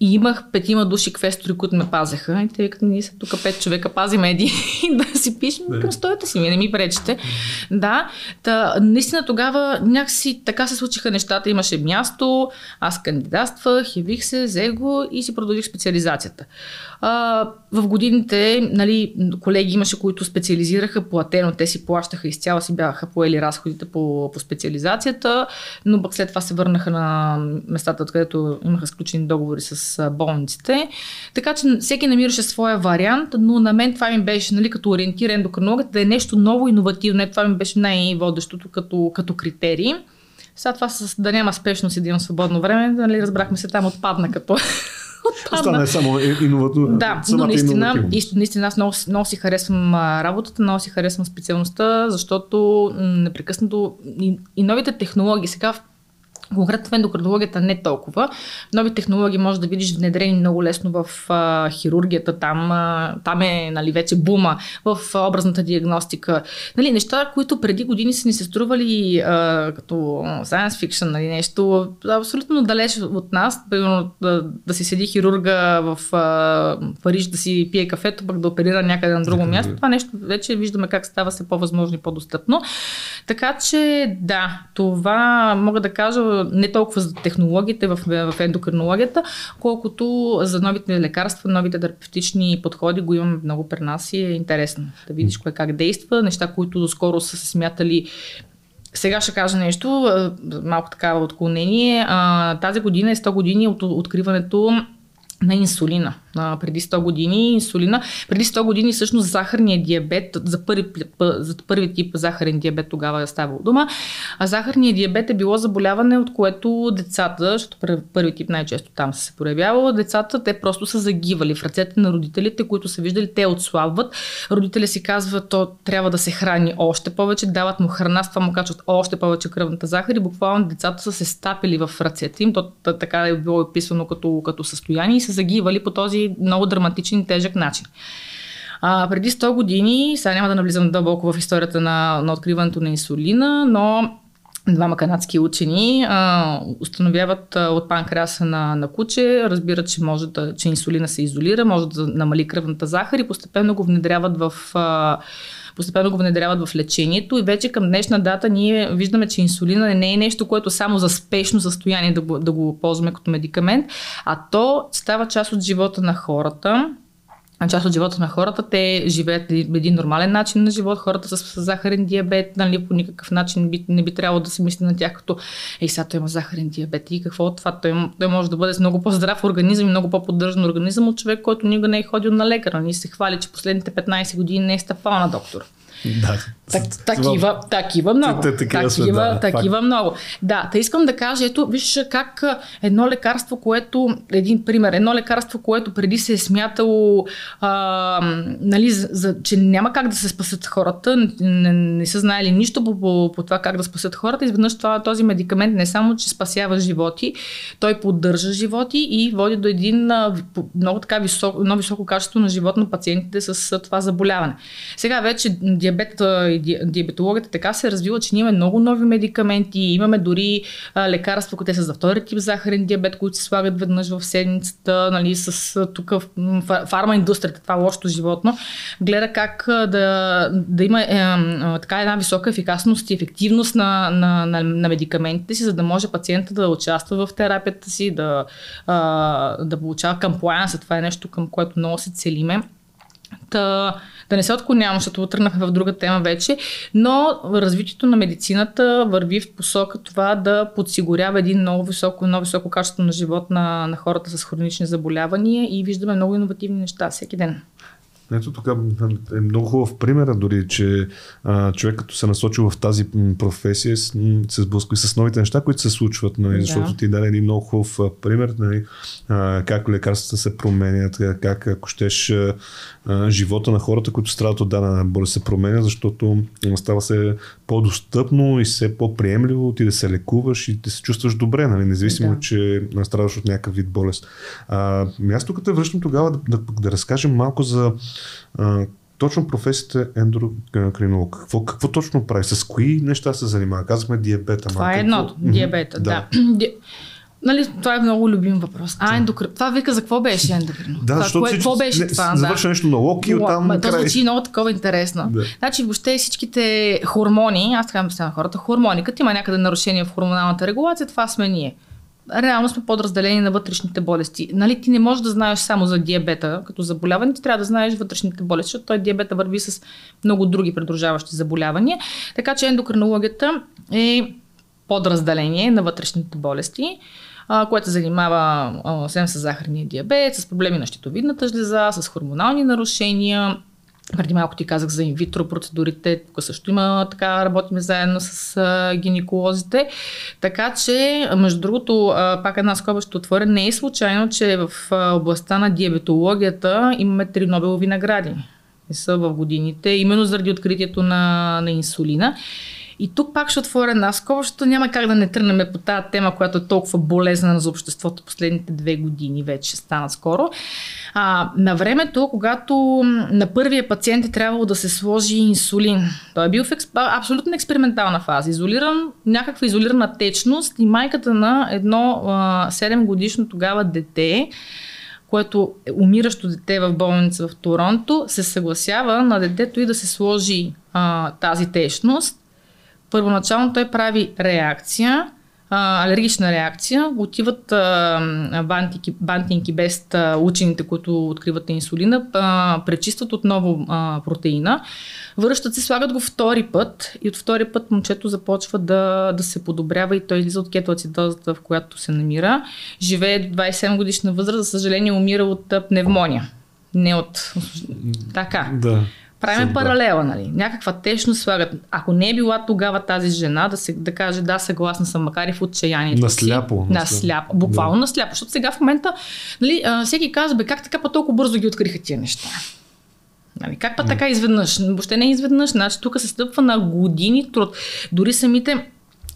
И имах петима души квестори, които ме пазеха. И те викат, ние са тук пет човека, пазим еди *laughs* да си пишем към стоята си, не ми пречите. Да, та, наистина тогава някакси така се случиха нещата. Имаше място, аз кандидатствах, явих се, взех го и си продължих специализацията. А, в годините, нали, колеги имаше, които специализираха платено, те си плащаха изцяло, си бяха поели разходите по, по специализацията, но пък след това се върнаха на местата, откъдето имаха сключени договори с болниците. Така че всеки намираше своя вариант, но на мен това ми беше нали, като ориентир ендокринологията да е нещо ново, иновативно. Това ми беше най-водещото като, като критерий. Сега това с да няма спешност и да имам свободно време, нали, разбрахме се там отпадна като Остана е само иновативно. Да, но наистина, наистина аз много, много си харесвам работата, много си харесвам специалността, защото непрекъснато и, и новите технологии сега Конкретно в ендокринологията не толкова. Нови технологии може да видиш внедрени много лесно в а, хирургията. Там, а, там е нали, вече бума в а, образната диагностика. Нали, неща, които преди години са ни се стрували а, като science fiction, нали, нещо абсолютно далеч от нас. Примерно да, да си седи хирурга в а, Париж да си пие кафето, пък да оперира някъде на друго място. Това нещо вече виждаме как става се по-възможно и по-достъпно. Така че да, това мога да кажа не толкова за технологиите в, в ендокринологията, колкото за новите лекарства, новите терапевтични подходи го имаме много при нас и е интересно да видиш кое как действа, неща, които доскоро са се смятали сега ще кажа нещо, малко такава отклонение. тази година е 100 години от откриването на инсулина. А, преди 100 години инсулина, преди 100 години всъщност захарния диабет, за първи, за първи тип захарен диабет тогава е ставало дума, а захарният диабет е било заболяване, от което децата, защото първи тип най-често там се проявявало, децата те просто са загивали в ръцете на родителите, които са виждали, те отслабват. Родителя си казва, то трябва да се храни още повече, дават му храна, с това му качват още повече кръвната захар и буквално децата са се стапили в ръцете им. То така е било описано като, като състояние и са загивали по този много драматичен и тежък начин. А, преди 100 години, сега няма да навлизам дълбоко в историята на, на откриването на инсулина, но двама канадски учени а, установяват а, от панкреаса на, на куче, разбират, че, може да, че инсулина се изолира, може да намали кръвната захар и постепенно го внедряват в а, постепенно го внедряват в лечението и вече към днешна дата ние виждаме, че инсулина не е нещо, което само за спешно състояние да го, да го ползваме като медикамент, а то става част от живота на хората част от живота на хората. Те живеят един нормален начин на живот. Хората с захарен диабет, нали, по никакъв начин би, не би трябвало да се мисли на тях като ей, сега той има захарен диабет и какво от това? Той, той може да бъде с много по-здрав организъм и много по-поддържан организъм от човек, който никога не е ходил на лекар. Нали, се хвали, че последните 15 години не е стъпал на доктор. Да. Так, такива, такива много. Те, такива, такива, да, такива факт. много. Да, те искам да кажа, ето, виж как едно лекарство, което, един пример, едно лекарство, което преди се е смятало, а, нали, за, че няма как да се спасат хората, не, не са знаели нищо по, по, по това как да спасат хората, изведнъж това, този медикамент не само, че спасява животи, той поддържа животи и води до един а, много така високо, много високо качество на живот на пациентите с това заболяване. Сега вече диабет и диабетологията така се развила, че ние имаме много нови медикаменти, имаме дори а, лекарства, които са за втори тип захарен диабет, които се слагат веднъж в седмицата, нали, с тук фарма индустрията, това лошото животно, гледа как да, да има е, е, така една висока ефикасност и ефективност на, на, на, на медикаментите си, за да може пациента да участва в терапията си, да, а, да получава камплайанса. Това е нещо, към което много се целиме. Та, да не се отклонявам, защото тръгнахме в друга тема вече, но развитието на медицината върви в посока това да подсигурява един много високо, много високо качество на живот на, на хората с хронични заболявания и виждаме много иновативни неща всеки ден. Ето тук е много хубав пример, дори, че а, човек като се насочил в тази професия се сблъсква и с новите неща, които се случват, нали, защото да. ти даде един много хубав пример, нали, а, как лекарствата се променят, как ако щеш а, живота на хората, които страдат от дадена болест се променя, защото става се по-достъпно и все по-приемливо ти да се лекуваш и да се чувстваш добре, нали, независимо, да. че страдаш от някакъв вид болест. А, аз тук те връщам тогава да, да, да разкажем малко за а, точно професията е ендокринолог. Какво, какво точно прави? С кои неща се занимава? Казахме диабета. Това е едното. Диабета, да. да. *clears throat* Нали, това е много любим въпрос. А, ендокрин. Това вика за какво беше ендокрин? Да, това, защото кое, какво беше не, това? Завършва да. нещо на локи и оттам Това звучи много такова интересно. Да. Значи въобще всичките хормони, аз така мисля на хората, хормони, като има някъде нарушение в хормоналната регулация, това сме ние реално сме подразделени на вътрешните болести. Нали, ти не можеш да знаеш само за диабета като заболяване, ти трябва да знаеш вътрешните болести, защото той диабета върви с много други придружаващи заболявания. Така че ендокринологията е подразделение на вътрешните болести което занимава освен с захарния диабет, с проблеми на щитовидната жлеза, с хормонални нарушения, преди малко ти казах за инвитро процедурите, тук също има така, работим заедно с а, гинеколозите. Така че, между другото, а, пак една скоба ще отворя, не е случайно, че в а, областта на диабетологията имаме три Нобелови награди. Са в годините, именно заради откритието на, на инсулина. И тук пак ще отворя една скоба, защото няма как да не тръгнем по тази тема, която е толкова болезнена за обществото последните две години, вече стана скоро. А, на времето, когато на първия пациент е трябвало да се сложи инсулин, той е бил в експ... абсолютно експериментална фаза. Изолиран, някаква изолирана течност и майката на едно а, 7 годишно тогава дете, което е умиращо дете в болница в Торонто, се съгласява на детето и да се сложи а, тази течност. Първоначално той прави реакция, а, алергична реакция, отиват а, бантинки, бантинки без а, учените, които откриват инсулина, а, пречистват отново а, протеина, връщат се, слагат го втори път и от втори път момчето започва да, да се подобрява и той излиза от кетоацидозата, в която се намира. Живее до 27 годишна възраст, за съжаление умира от пневмония. Не от... Така. Да. Правим паралела, нали? Някаква течност слагат. Ако не е била тогава тази жена да, се, да каже да, съгласна съм, макар и в отчаянието насляпо, си. Насляпо. Буквално да. насляпо. Защото сега в момента нали, всеки казва, бе, как така па толкова бързо ги откриха тия неща? Нали, как па така изведнъж? Въобще не изведнъж. Значи тук се стъпва на години труд. Дори самите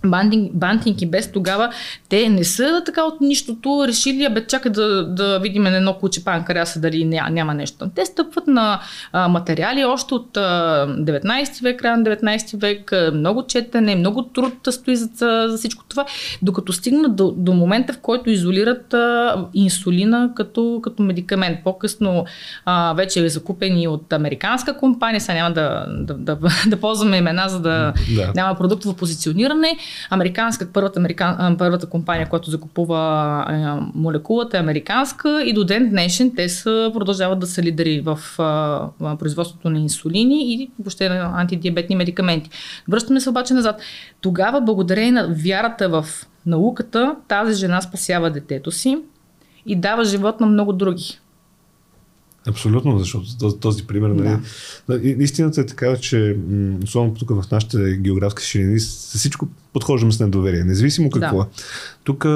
Бантинг, бантинг и без тогава, те не са така от нищото решили, бе чакай да, да видим едно куче панкаряса дали ня, няма нещо. Те стъпват на а, материали още от а, 19 век, края на 19 век, а, много четене, много труд стои за, за всичко това, докато стигнат до, до момента, в който изолират а, инсулина като, като медикамент. По-късно а, вече е закупени от американска компания, сега няма да, да, да, *laughs* да ползваме имена, за да, да. няма продуктово позициониране Американска, първата, американ, първата компания, която закупува е, молекулата е американска и до ден днешен те са, продължават да са лидери в а, производството на инсулини и въобще на антидиабетни медикаменти. Връщаме се обаче назад. Тогава, благодарение на вярата в науката, тази жена спасява детето си и дава живот на много други. Абсолютно, защото този, този пример. Нали, да. Истината е така, че особено тук в нашите географски ширини, всичко подхождаме с недоверие, независимо какво да. е. Тук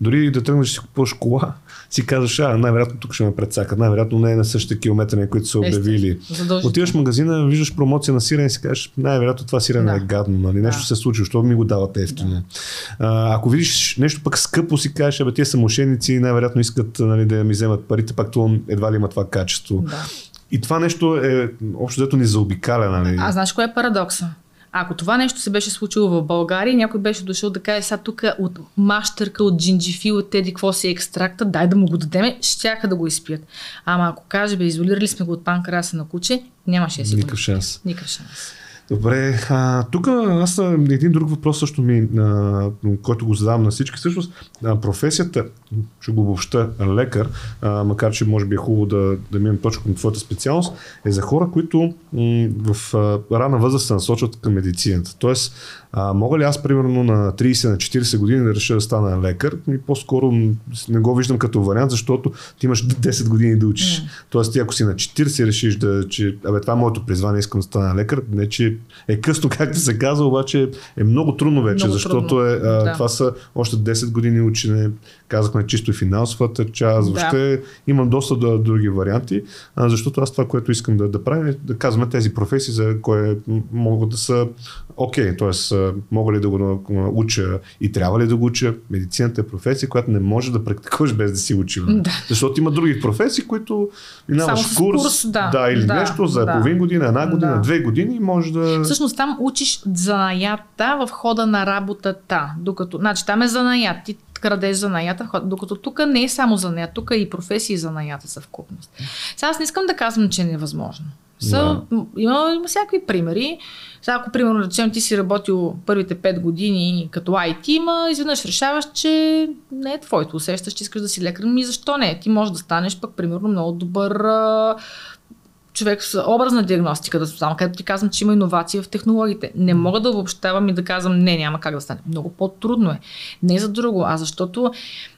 дори да тръгнеш си купуваш кола, си казваш, а, най-вероятно тук ще ме предсакат, най-вероятно не е на същите километри, на които са обявили. Отиваш в магазина, виждаш промоция на сирене и си кажеш, най-вероятно това сирене да. е гадно, нали? нещо да. се случи, защото ми го дават ефтино. Да. А, ако видиш нещо пък скъпо, си кажеш, абе, тия са мошенници, най-вероятно искат нали, да ми вземат парите, пак това едва ли има това качество. Да. И това нещо е общо взето ни заобикаля. Нали? А знаеш кое е парадокса? Ако това нещо се беше случило в България, някой беше дошъл да каже, сега тук от мащърка, от джинджифил, от теди, какво си е екстракта, дай да му го дадеме, щяха да го изпият. Ама ако каже, бе, изолирали сме го от панкраса на куче, нямаше да си Никакъв шанс. Никакъв шанс. Добре, тук аз един друг въпрос също ми, а, който го задавам на всички. Всъщност, а, професията, ще го обобща лекар, а, макар че може би е хубаво да, да минем точно към твоята специалност, е за хора, които м- в а, рана възраст се насочват към медицината. Тоест, а, мога ли аз, примерно, на 30, на 40 години да реша да стана лекар? И по-скоро не го виждам като вариант, защото ти имаш 10 години да учиш. Mm. Тоест, ти ако си на 40 решиш да, че, абе, това е моето призвание, искам да стана лекар, не че е късно, *laughs* както се казва, обаче е много трудно вече, много защото трудно. Е, а, да. това са още 10 години учене, казахме чисто финансовата част, въобще да. имам доста да, други варианти, а, защото аз това, което искам да, да правя, е да казваме тези професии, за кое могат да са окей, okay, т.е. мога ли да го уча и трябва ли да го уча? Медицината е професия, която не може да практикуваш без да си учил. Да. Защото има други професии, които минаваш курс, курс да, да, или да, нещо за да, половин година, една година, да. две години и може да... Всъщност там учиш занаята в хода на работата. Докато, значи там е занаят, ти крадеш занаята, докато тук не е само занаят, тук и професии занаята са в купност. Сега аз не искам да казвам, че е невъзможно. Са, да. има, има всякакви примери. Сега, ако, примерно, речем, ти си работил първите 5 години като IT, има изведнъж решаваш, че не е твоето. Усещаш, че искаш да си лекар. Ми защо не? Ти можеш да станеш пък, примерно, много добър човек с образна диагностика, да само където ти казвам, че има иновации в технологиите. Не мога да обобщавам и да казвам, не, няма как да стане. Много по-трудно е. Не за друго, а защото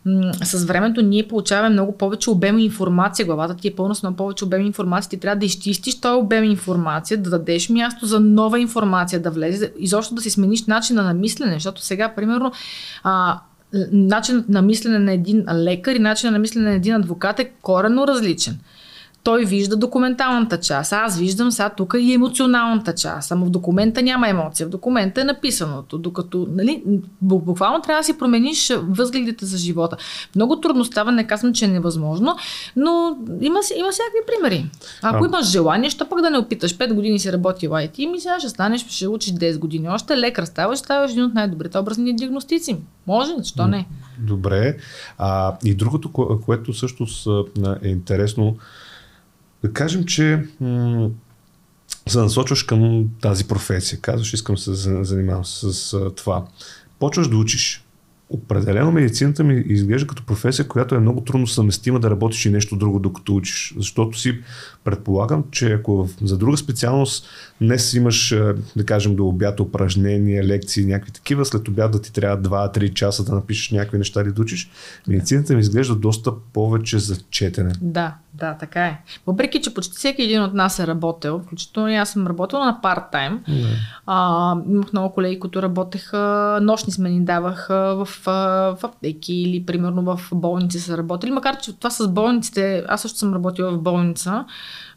м- с времето ние получаваме много повече обем информация. Главата ти е пълна с много повече обем информация. Ти трябва да изчистиш този обем информация, да дадеш място за нова информация да влезе, изобщо да си смениш начина на мислене, защото сега, примерно, а, начинът на мислене на един лекар и начинът на мислене на един адвокат е корено различен той вижда документалната част. Аз виждам сега тук и емоционалната част. Само в документа няма емоция. В документа е написаното. Докато, нали, буквално трябва да си промениш възгледите за живота. Много трудно става, не казвам, че е невъзможно, но има, има всякакви примери. Ако а... имаш желание, ще пък да не опиташ. 5 години си работи в IT и ми сега ще станеш, ще учиш 10 години. Още лекар ставаш, ставаш един от най-добрите образни диагностици. Може, защо не? Добре. А, и другото, което също е интересно, да кажем, че м- се насочваш към тази професия. Казваш, искам се занимавам с, с това. Почваш да учиш. определено медицината ми изглежда като професия, която е много трудно съвместима да работиш и нещо друго докато учиш. Защото си предполагам, че ако за друга специалност днес имаш, да кажем, до обяд упражнения, лекции, някакви такива, след обяд да ти трябва 2-3 часа да напишеш някакви неща или да учиш, медицината ми изглежда доста повече за четене. Да, да, така е. Въпреки, че почти всеки един от нас е работил, включително и аз съм работила на парт-тайм. А, имах много колеги, които работеха, нощни смени даваха в, в аптеки или примерно в болници са работили. Макар, че това с болниците, аз също съм работила в болница,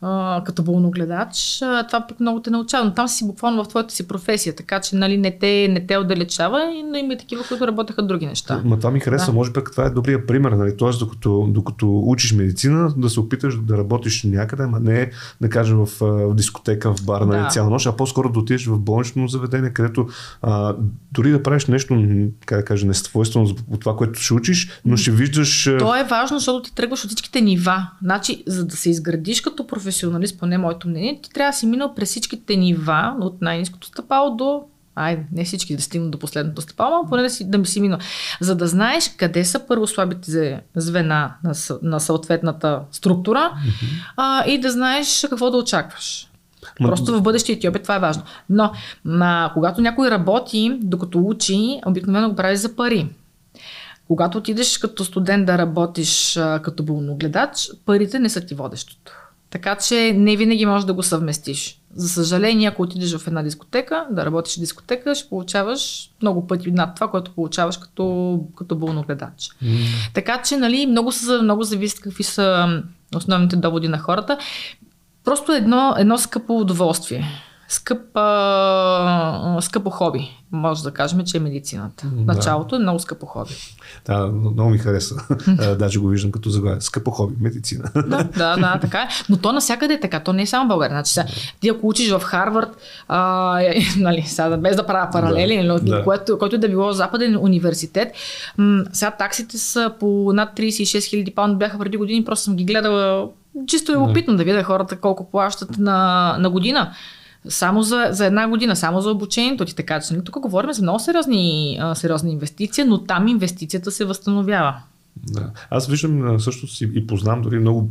а, като болногледач, а, това пък много те научава. Но там си буквално в твоята си професия, така че нали, не, те, не те отдалечава, но има и такива, които работеха други неща. Ма това ми харесва, да. може би това е добрия пример. Нали? Тоест, докато, докато учиш медицина, да се опиташ да работиш някъде, ама не да кажем в, в дискотека, в бар, нали, да. цяла нощ, а по-скоро да отидеш в болнично заведение, където а, дори да правиш нещо, как да кажа, несвойствено от това, което ще учиш, но ще виждаш. То е важно, защото ти тръгваш от всичките нива. Значи, за да се изградиш като професионалист, професионалист, поне моето мнение, ти трябва да си минал през всичките нива, от най-низкото стъпало до Айде, не всички да стигнат до последното стъпало, но поне да, си, да ми си минал. За да знаеш къде са първо слабите звена на, на съответната структура mm-hmm. а, и да знаеш какво да очакваш. Просто в бъдещия ти опит това е важно. Но а, когато някой работи, докато учи, обикновено го прави за пари. Когато отидеш като студент да работиш а, като болногледач, парите не са ти водещото. Така че не винаги можеш да го съвместиш. За съжаление, ако отидеш в една дискотека, да работиш в дискотека, ще получаваш много пъти над това, което получаваш като, като болногледач. Mm. Така че, нали, много, са, много зависи какви са основните доводи на хората. Просто едно, едно скъпо удоволствие скъп, а, скъпо хоби. Може да кажем, че е медицината. Да. Началото е много скъпо хоби. Да, много ми хареса. *laughs* Даже го виждам като заглавие. Скъпо хоби, медицина. да, да, да, така е. Но то навсякъде е така. То не е само България. Значи, сега, ти ако учиш в Харвард, а, е, *laughs* нали, сега, без да правя паралели, да, но, да. Което, който да било западен университет, м- сега таксите са по над 36 хиляди паунда бяха преди години. Просто съм ги гледала чисто е опитно да. да видя хората колко плащат на, на година. Само за, за една година, само за обучението ти. Така че нали, тук говорим за много сериозни, а, сериозни инвестиции, но там инвестицията се възстановява. Да. Аз виждам също си и познам дори много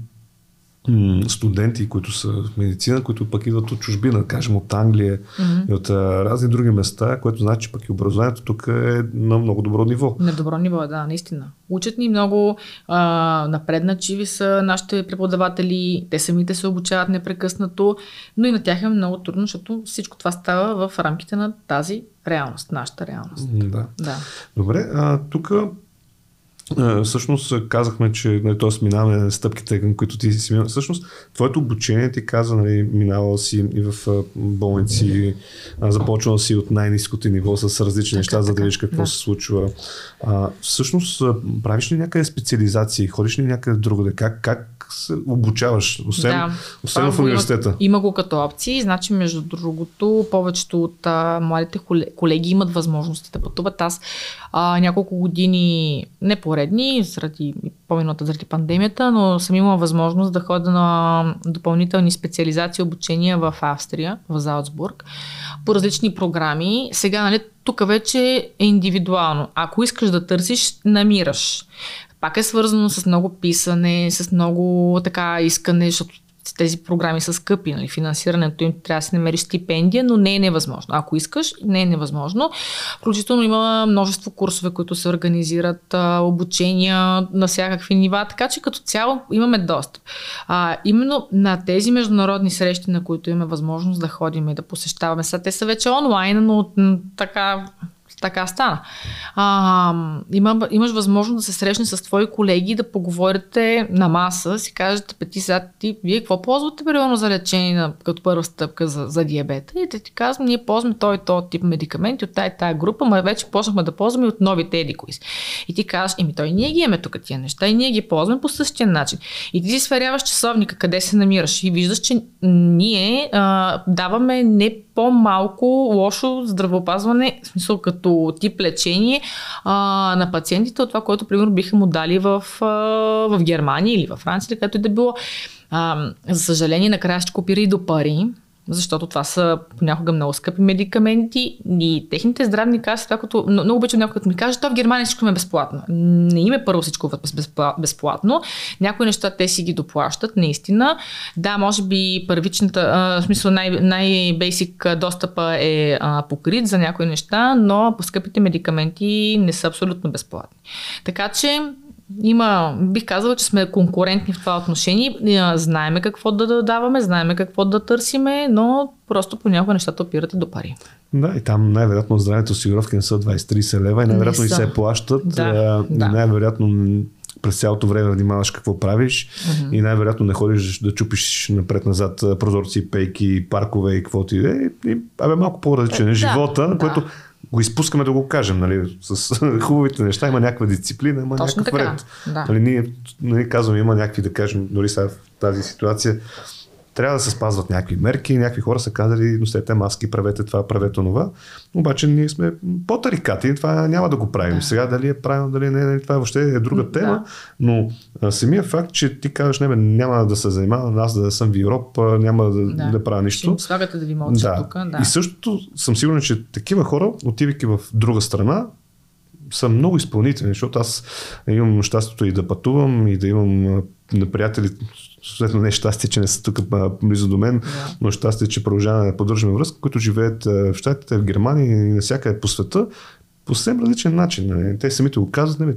студенти, които са в медицина, които пък идват от чужбина, кажем от Англия mm-hmm. и от а, разни други места, което значи пък и образованието тук е на много добро ниво. На добро ниво, да, наистина. Учат ни много, а, напредначиви са нашите преподаватели, те самите се обучават непрекъснато, но и на тях е много трудно, защото всичко това става в рамките на тази реалност, нашата реалност. Да. да. Добре, а, тук Всъщност казахме, че нали, т.е. минаваме стъпките, към които ти си минал. Всъщност, твоето обучение ти каза, нали, минавал си и в болници, започвал си от най-низкото ниво с различни така, неща, за да видиш какво да. се случва. А, всъщност, правиш ли някъде специализации, ходиш ли някъде другаде? Как, как се обучаваш, освен, да, освен в университета? Има, има го като опции. Значи, между другото, повечето от а, младите колеги имат възможности да пътуват. Аз а, няколко години, не поредни, заради по-миналата заради пандемията, но съм имала възможност да ходя на допълнителни специализации, обучения в Австрия, в Залцбург, по различни програми. Сега, нали, тук вече е индивидуално. Ако искаш да търсиш, намираш. Пак е свързано с много писане, с много така искане, защото тези програми са скъпи, нали, финансирането им трябва да се намери стипендия, но не е невъзможно. Ако искаш, не е невъзможно. Включително има множество курсове, които се организират, обучения на всякакви нива, така че като цяло имаме достъп. А, именно на тези международни срещи, на които имаме възможност да ходим и да посещаваме, са те са вече онлайн, но така така стана. А, има, имаш възможност да се срещнеш с твои колеги, да поговорите на маса, си кажете, пети сега ти, вие какво ползвате примерно за лечение на, като първа стъпка за, за диабета? И те ти казвам, ние ползваме той и този тип медикаменти от тая тая група, но вече почнахме да ползваме от новите едикоис. И ти казваш, еми той ние ги имаме тук тия неща и ние ги ползваме по същия начин. И ти си сверяваш часовника, къде се намираш и виждаш, че ние а, даваме не по-малко лошо здравеопазване, в смисъл като тип лечение а, на пациентите от това, което, примерно, биха му дали в, а, в Германия или във Франция, където и да било. А, за съжаление, накрая ще копира и до пари, защото това са понякога много скъпи медикаменти и техните здравни каси, това като много обичам някой като ми каже, то в Германия всичко е безплатно. Не им е първо всичко безплатно. Някои неща те си ги доплащат, наистина. Да, може би първичната, в смисъл най- най-бейсик достъпа е покрит за някои неща, но по скъпите медикаменти не са абсолютно безплатни. Така че има, бих казала, че сме конкурентни в това отношение. Знаеме какво да даваме, знаеме какво да търсиме, но просто понякога нещата опират и до пари. Да, и там най-вероятно здравните осигуровки не са 20-30 лева и най-вероятно и се плащат. Да, и да. най-вероятно през цялото време внимаваш какво правиш uh-huh. и най-вероятно не ходиш да чупиш напред-назад прозорци, пейки, паркове и какво ти е. И, абе, малко по-различен е, живота, да. което го изпускаме да го кажем, нали, с *laughs* хубавите неща, има някаква дисциплина, има Точно някакъв така. ред. Да. Нали, ние нали, казваме, има някакви, да кажем, дори сега в тази ситуация, трябва да се спазват някакви мерки, някакви хора са казали, носете маски, правете това, правете това. Обаче ние сме по-тарикати това няма да го правим. Да. Сега дали е правилно, дали не, не, това въобще е друга тема, да. но а, самия факт, че ти казваш, не, бе, няма да се занимавам, аз да съм в Европа, няма да, да. да правя нищо. Ще слагате да ви мълчат да. тук. Да. И същото съм сигурен, че такива хора, отивайки в друга страна, са много изпълнителни, защото аз имам щастието и да пътувам и да имам на приятели, съответно не е щастие, че не са тук близо до мен, yeah. но щастие, че продължаваме да поддържаме връзка, които живеят в Штатите, в Германия и навсякъде по света по съвсем различен начин. Нали. Те самите го казват, нали,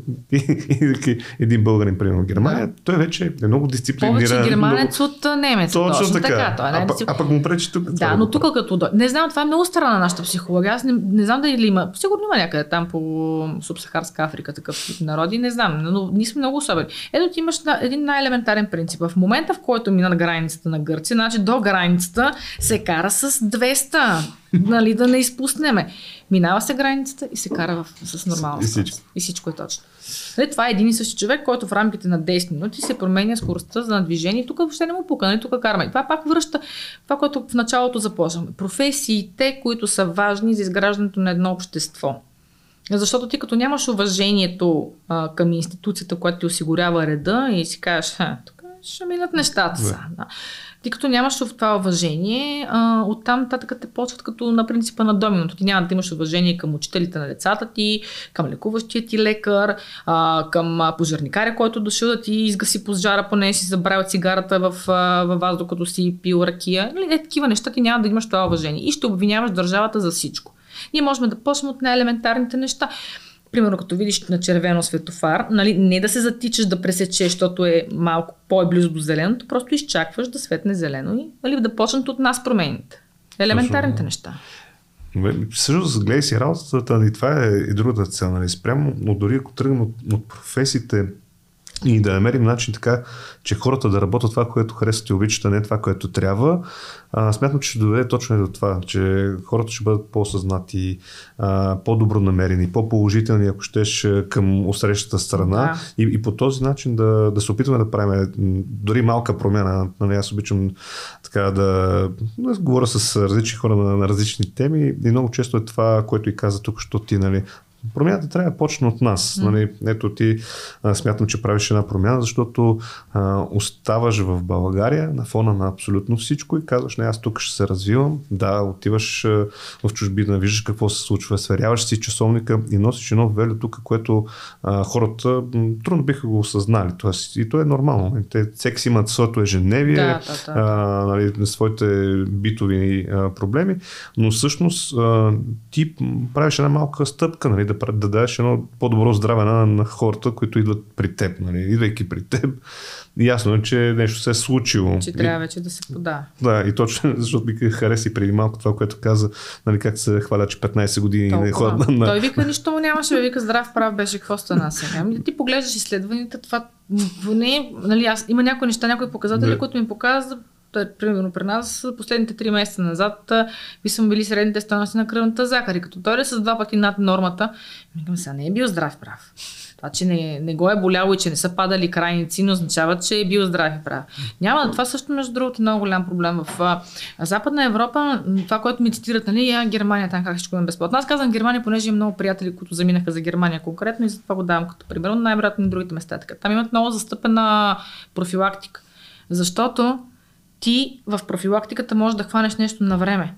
*laughs* един българин, примерно Германия, той вече е много дисциплиниран. Повече германец много... от немец. Точно, точно така. така. Той е а, а, пък му пречи тук. Да, но тук като... Не знам, това е много страна на нашата психология. Аз не, не знам дали има. Сигурно има някъде там по Субсахарска Африка такъв тип народи. Не знам, но ние сме много особени. Ето ти имаш един най-елементарен принцип. В момента, в който мина на границата на Гърция, значи до границата се кара с 200 нали, да не изпуснеме. Минава се границата и се кара в, с нормална и всичко. И всичко е точно. Нали, това е един и същи човек, който в рамките на 10 минути се променя скоростта за движение. Тук въобще не му пука, нали, тук караме. Това пак връща това, което в началото започваме. Професиите, които са важни за изграждането на едно общество. Защото ти като нямаш уважението а, към институцията, която ти осигурява реда и си кажеш, тук ще минат нещата са. Да. Ти като нямаш в това уважение, а, оттам татък те почват като на принципа на доминото. Ти няма да имаш уважение към учителите на децата ти, към лекуващия ти лекар, а, към пожарникаря, който е дошъл да ти изгаси пожара, поне си забравя цигарата в, във вас, докато си пил ракия. Нали, е, такива неща ти няма да имаш това уважение. И ще обвиняваш държавата за всичко. Ние можем да почнем от най-елементарните неща примерно като видиш на червено светофар, нали, не да се затичаш да пресечеш, защото е малко по-близо до зеленото, просто изчакваш да светне зелено и нали, да почнат от нас промените. Елементарните Точно. неща. Всъщност, гледай си работата, и това е и другата цел. Нали? Спрямо, но дори ако тръгнем от, от професиите, и да намерим начин така, че хората да работят това, което харесват и обичат, а не това, което трябва. А, смятам, че ще доведе точно до това, че хората ще бъдат по-съзнати, а, по-добронамерени, по-положителни, ако щеш, към усрещата страна да. и, и по този начин да, да се опитваме да правим дори малка промяна. Нали, аз обичам така да, да говоря с различни хора на, на различни теми и много често е това, което и каза тук, що ти, нали, Промяната трябва да почне от нас. Mm. Нали, ето ти а, смятам, че правиш една промяна, защото а, оставаш в България на фона на абсолютно всичко и казваш, не, аз тук ще се развивам. Да, отиваш а, в чужбина, виждаш какво се случва, сверяваш си часовника и носиш едно веле тук, което а, хората м, трудно биха го осъзнали. Тоест, и то е нормално. Те, всеки имат своето ежедневие, да, да, да. А, нали, своите битови а, проблеми, но всъщност а, ти правиш една малка стъпка, нали, да, да дадеш едно по-добро здраве на, на хората, които идват при теб. Нали? Идвайки при теб, ясно е, че нещо се е случило. Че трябва вече да се пода. Да, и точно, *laughs* защото ми хареси преди малко това, което каза, нали, как се хваля, че 15 години Толкова. не ходят на... Той вика, нищо му нямаше, вика здрав прав беше, какво стана сега. Ами ти поглеждаш изследванията, това не, нали, аз, има някои неща, някои показатели, да. които ми показват примерно при нас последните три месеца назад ви съм били средните стойности на кръвната захар и като дойде с два пъти над нормата, викам сега не е бил здрав прав. Това, че не, не го е боляло и че не са падали крайници, не означава, че е бил здрав и прав. Няма, това също, между другото, е много голям проблем. В а, Западна Европа, това, което ми цитират, нали, я Германия, там как ще е безплатно. Аз казвам Германия, понеже имам много приятели, които заминаха за Германия конкретно и затова го давам като пример. Най-вероятно на другите места. Така. Там имат много застъпена профилактика. Защото ти в профилактиката можеш да хванеш нещо на време.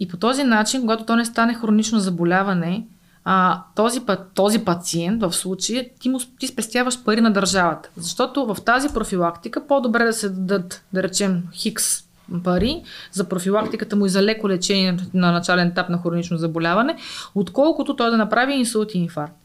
И по този начин, когато то не стане хронично заболяване, а, този, този пациент в случая ти, му, ти спестяваш пари на държавата. Защото в тази профилактика по-добре да се дадат, да речем, хикс пари за профилактиката му и за леко лечение на начален етап на хронично заболяване, отколкото той да направи инсулт и инфаркт.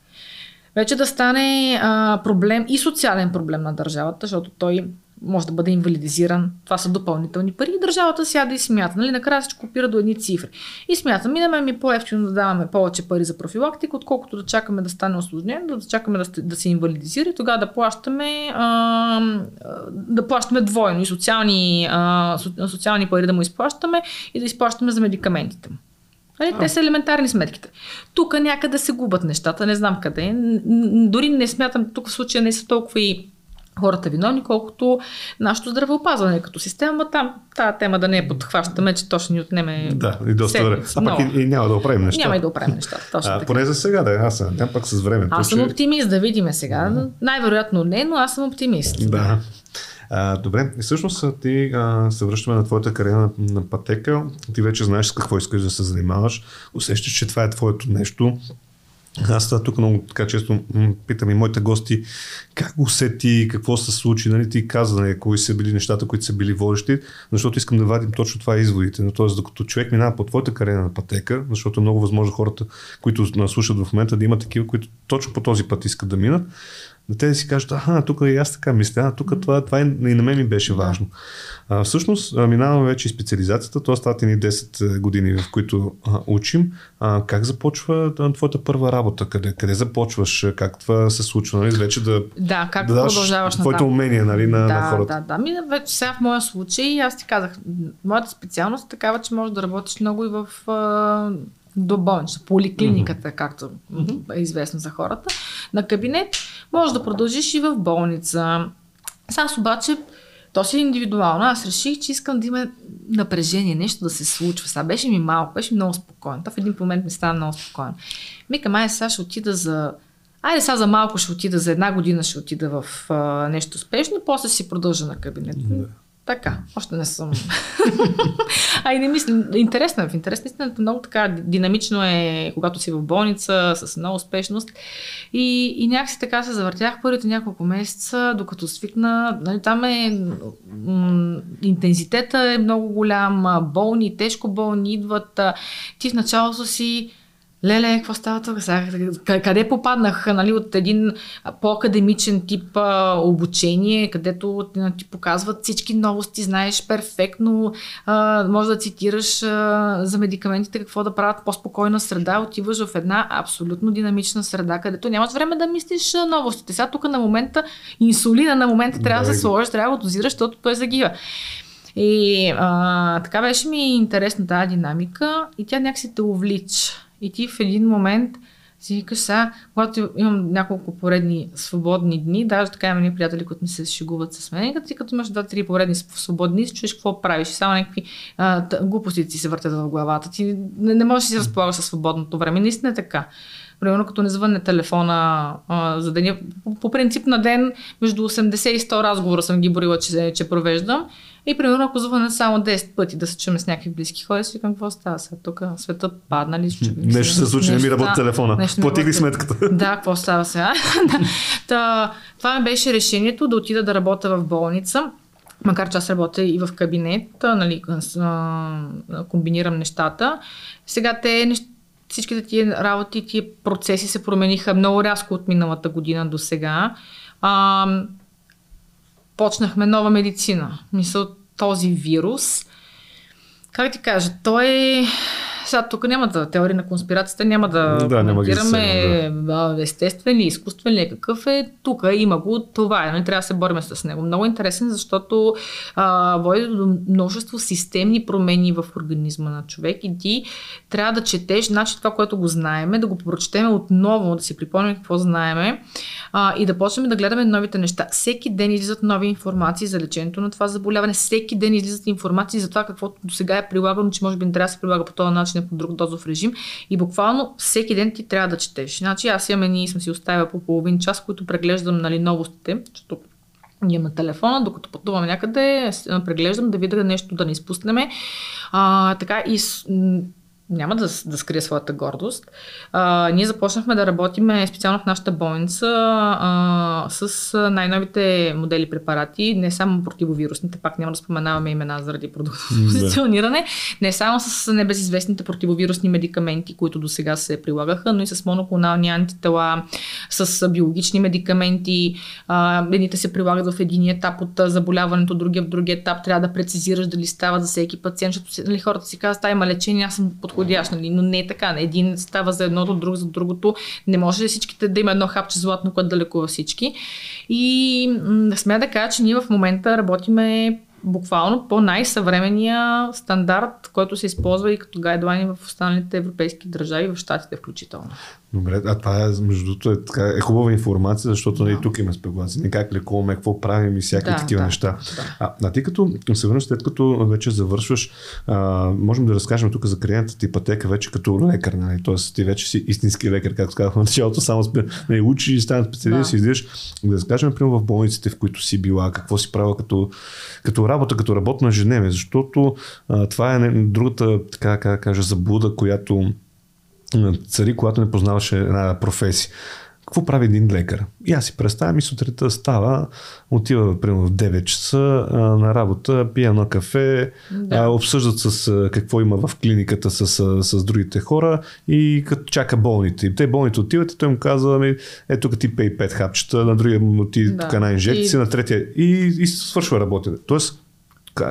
Вече да стане а, проблем и социален проблем на държавата, защото той може да бъде инвалидизиран. Това са допълнителни пари. И държавата сяда и смята. Нали? Накрая се копира до едни цифри. И смята, ми на мен ми по-ефтино да даваме повече пари за профилактика, отколкото да чакаме да стане осложнено, да чакаме да, да се инвалидизира и тогава да плащаме, а, да плащаме двойно и социални, а, социални пари да му изплащаме и да изплащаме за медикаментите му. Нали? Те са елементарни сметките. Тук някъде се губят нещата, не знам къде. Дори не смятам, тук в случая не са толкова и хората виновни, колкото нашето здравеопазване като система. Там тази тема да не я подхващаме, че точно ни отнеме. Да, и доста време. А пък и, и, няма да оправим нещата. Няма и да оправим *laughs* нещата. Точно а, така. Поне за сега, да. Аз съм пак с времето. Аз съм че... оптимист, да видиме сега. Да. Най-вероятно не, но аз съм оптимист. Да. А, добре, и всъщност ти а, се връщаме на твоята кариера на, на пътека. Ти вече знаеш с какво искаш да се занимаваш. Усещаш, че това е твоето нещо. Аз това тук много така често питам и моите гости как го усети, какво се случи, нали, ти каза, нали, кои са били нещата, които са били водещи, защото искам да вадим точно това изводите. Но т.е. докато човек минава по твоята кариера на пътека, защото е много възможно хората, които слушат в момента, да има такива, които точно по този път искат да минат, да те да си кажат, аха, тук и аз така мисля, а тук това, това и на мен ми беше важно. А, всъщност, минаваме вече и специализацията, т.е. това ни 10 години, в които а, учим. А, как започва а, твоята първа работа? Къде, къде започваш? Как това се случва? Нали? Вече да, да, как да продължаваш твоите на умения нали, на, да, на хората. Да, да. Ми, вече сега в моя случай, аз ти казах, моята специалност е такава, че можеш да работиш много и в до болнична, поликлиниката, mm-hmm. както е известно за хората, на кабинет, може да продължиш и в болница. Сега обаче, то си е индивидуално. Аз реших, че искам да има напрежение, нещо да се случва. Сега беше ми малко, беше много спокойно. То в един момент ми стана много спокойно. Мика, май сега ще отида за Айде сега за малко ще отида, за една година ще отида в а, нещо спешно, после си продължа на кабинет. Да. Така, още не съм. *laughs* а и не мисля, интересно е. В интерес наистина много така динамично е, когато си в болница, с много успешност. И, и някакси така се завъртях първите няколко месеца, докато свикна. Нали, там е м- интензитета е много голям, болни, тежко болни идват. Ти в началото си леле, какво става тук? Къде попаднах нали, от един по-академичен тип а, обучение, където ти показват всички новости, знаеш перфектно, а, може да цитираш а, за медикаментите какво да правят по-спокойна среда, отиваш в една абсолютно динамична среда, където нямаш време да мислиш новостите. Сега тук на момента инсулина на момента трябва да, да се сложиш, трябва да го дозираш, защото той загива. И а, така беше ми интересна тази динамика и тя някакси те увлича. И ти в един момент си викаш сега, когато имам няколко поредни свободни дни, даже така имам приятели, които ми се шегуват с мен, като ти като имаш два-три поредни свободни дни, чуеш какво правиш, само някакви а, глупости ти се въртят в главата. Ти не, не можеш да си разполагаш със свободното време. Наистина е така. Примерно като не звънне телефона а, за деня. По, по принцип на ден между 80 и 100 разговора съм ги борила, че, че провеждам. И примерно ако звъня само 10 пъти да се чуме с някакви близки хора, си викам какво става сега. Тук светът падна ли? Нещо се случи, не ми работи телефона. Плати ли сметката? *laughs* Да, какво става сега? *laughs* Та, това ми беше решението да отида да работя в болница. Макар че аз работя и в кабинет, нали, комбинирам нещата. Сега те всичките тия работи, тия процеси се промениха много рязко от миналата година до сега. Почнахме нова медицина. Мисля, този вирус, как ти кажа, той е сега тук няма да, теория на конспирацията няма да, да коментираме да. естествен ли, изкуствен ли, е, какъв е. Тук има го, това е, не нали, трябва да се борим с него. Много интересен, защото а, води до множество системни промени в организма на човек и ти трябва да четеш, значи това, което го знаеме, да го прочетеме отново, да си припомним какво знаеме а, и да почнем да гледаме новите неща. Всеки ден излизат нови информации за лечението на това заболяване, всеки ден излизат информации за това, каквото до сега е прилагано, че може би не трябва да се прилага по този начин начин по друг дозов режим и буквално всеки ден ти трябва да четеш. Значи аз имам и съм си оставя по половин час, които преглеждам нали, новостите, защото имам на телефона, докато пътувам някъде, преглеждам да видя нещо да не изпуснеме. А, така и няма да, да скрия своята гордост. А, ние започнахме да работим специално в нашата болница а, с най-новите модели препарати, не само противовирусните, пак няма да споменаваме имена заради позициониране, не само с небезизвестните противовирусни медикаменти, които до сега се прилагаха, но и с моноклонални антитела, с биологични медикаменти. А, едните се прилагат в един етап от заболяването, другия в другия етап. Трябва да прецизираш дали става за всеки пациент, защото нали, хората си казват, има лечение, аз съм под подходящ, нали? но не е така. Един става за едното, друг за другото. Не може всичките да има едно хапче златно, което да лекува всички. И м- смея да кажа, че ние в момента работиме буквално по най-съвременния стандарт, който се използва и като гайдлайни в останалите европейски държави, в щатите включително. Добре, а това е, между другото, е, така, е хубава информация, защото нали, да. и тук има спекулации. Не как лекуваме, какво правим и всякакви да, такива да, неща. Да. А, а ти като върнеш след като вече завършваш, а, можем да разкажем тук за кариерата ти пътека вече като лекар. Нали? Тоест ти вече си истински лекар, както казах в началото, само нали, учиш и стана специалист да. и излизаш. Да разкажем, примерно в болниците, в които си била, какво си правила като, като работа, като работна ежедневие, защото а, това е другата, така как кажа, заблуда, която цари, когато не познаваше една професия. Какво прави един лекар? И аз си представям и сутринта става, отива примерно в 9 часа а, на работа, пие на кафе, да. а, обсъждат с а, какво има в клиниката с, с, с другите хора и като чака болните. И те болните отиват и той му казва, ами, ето тук ти пей 5 хапчета, на другия му ти да. тук една инжекция, и... на третия и, и свършва работа. Тоест,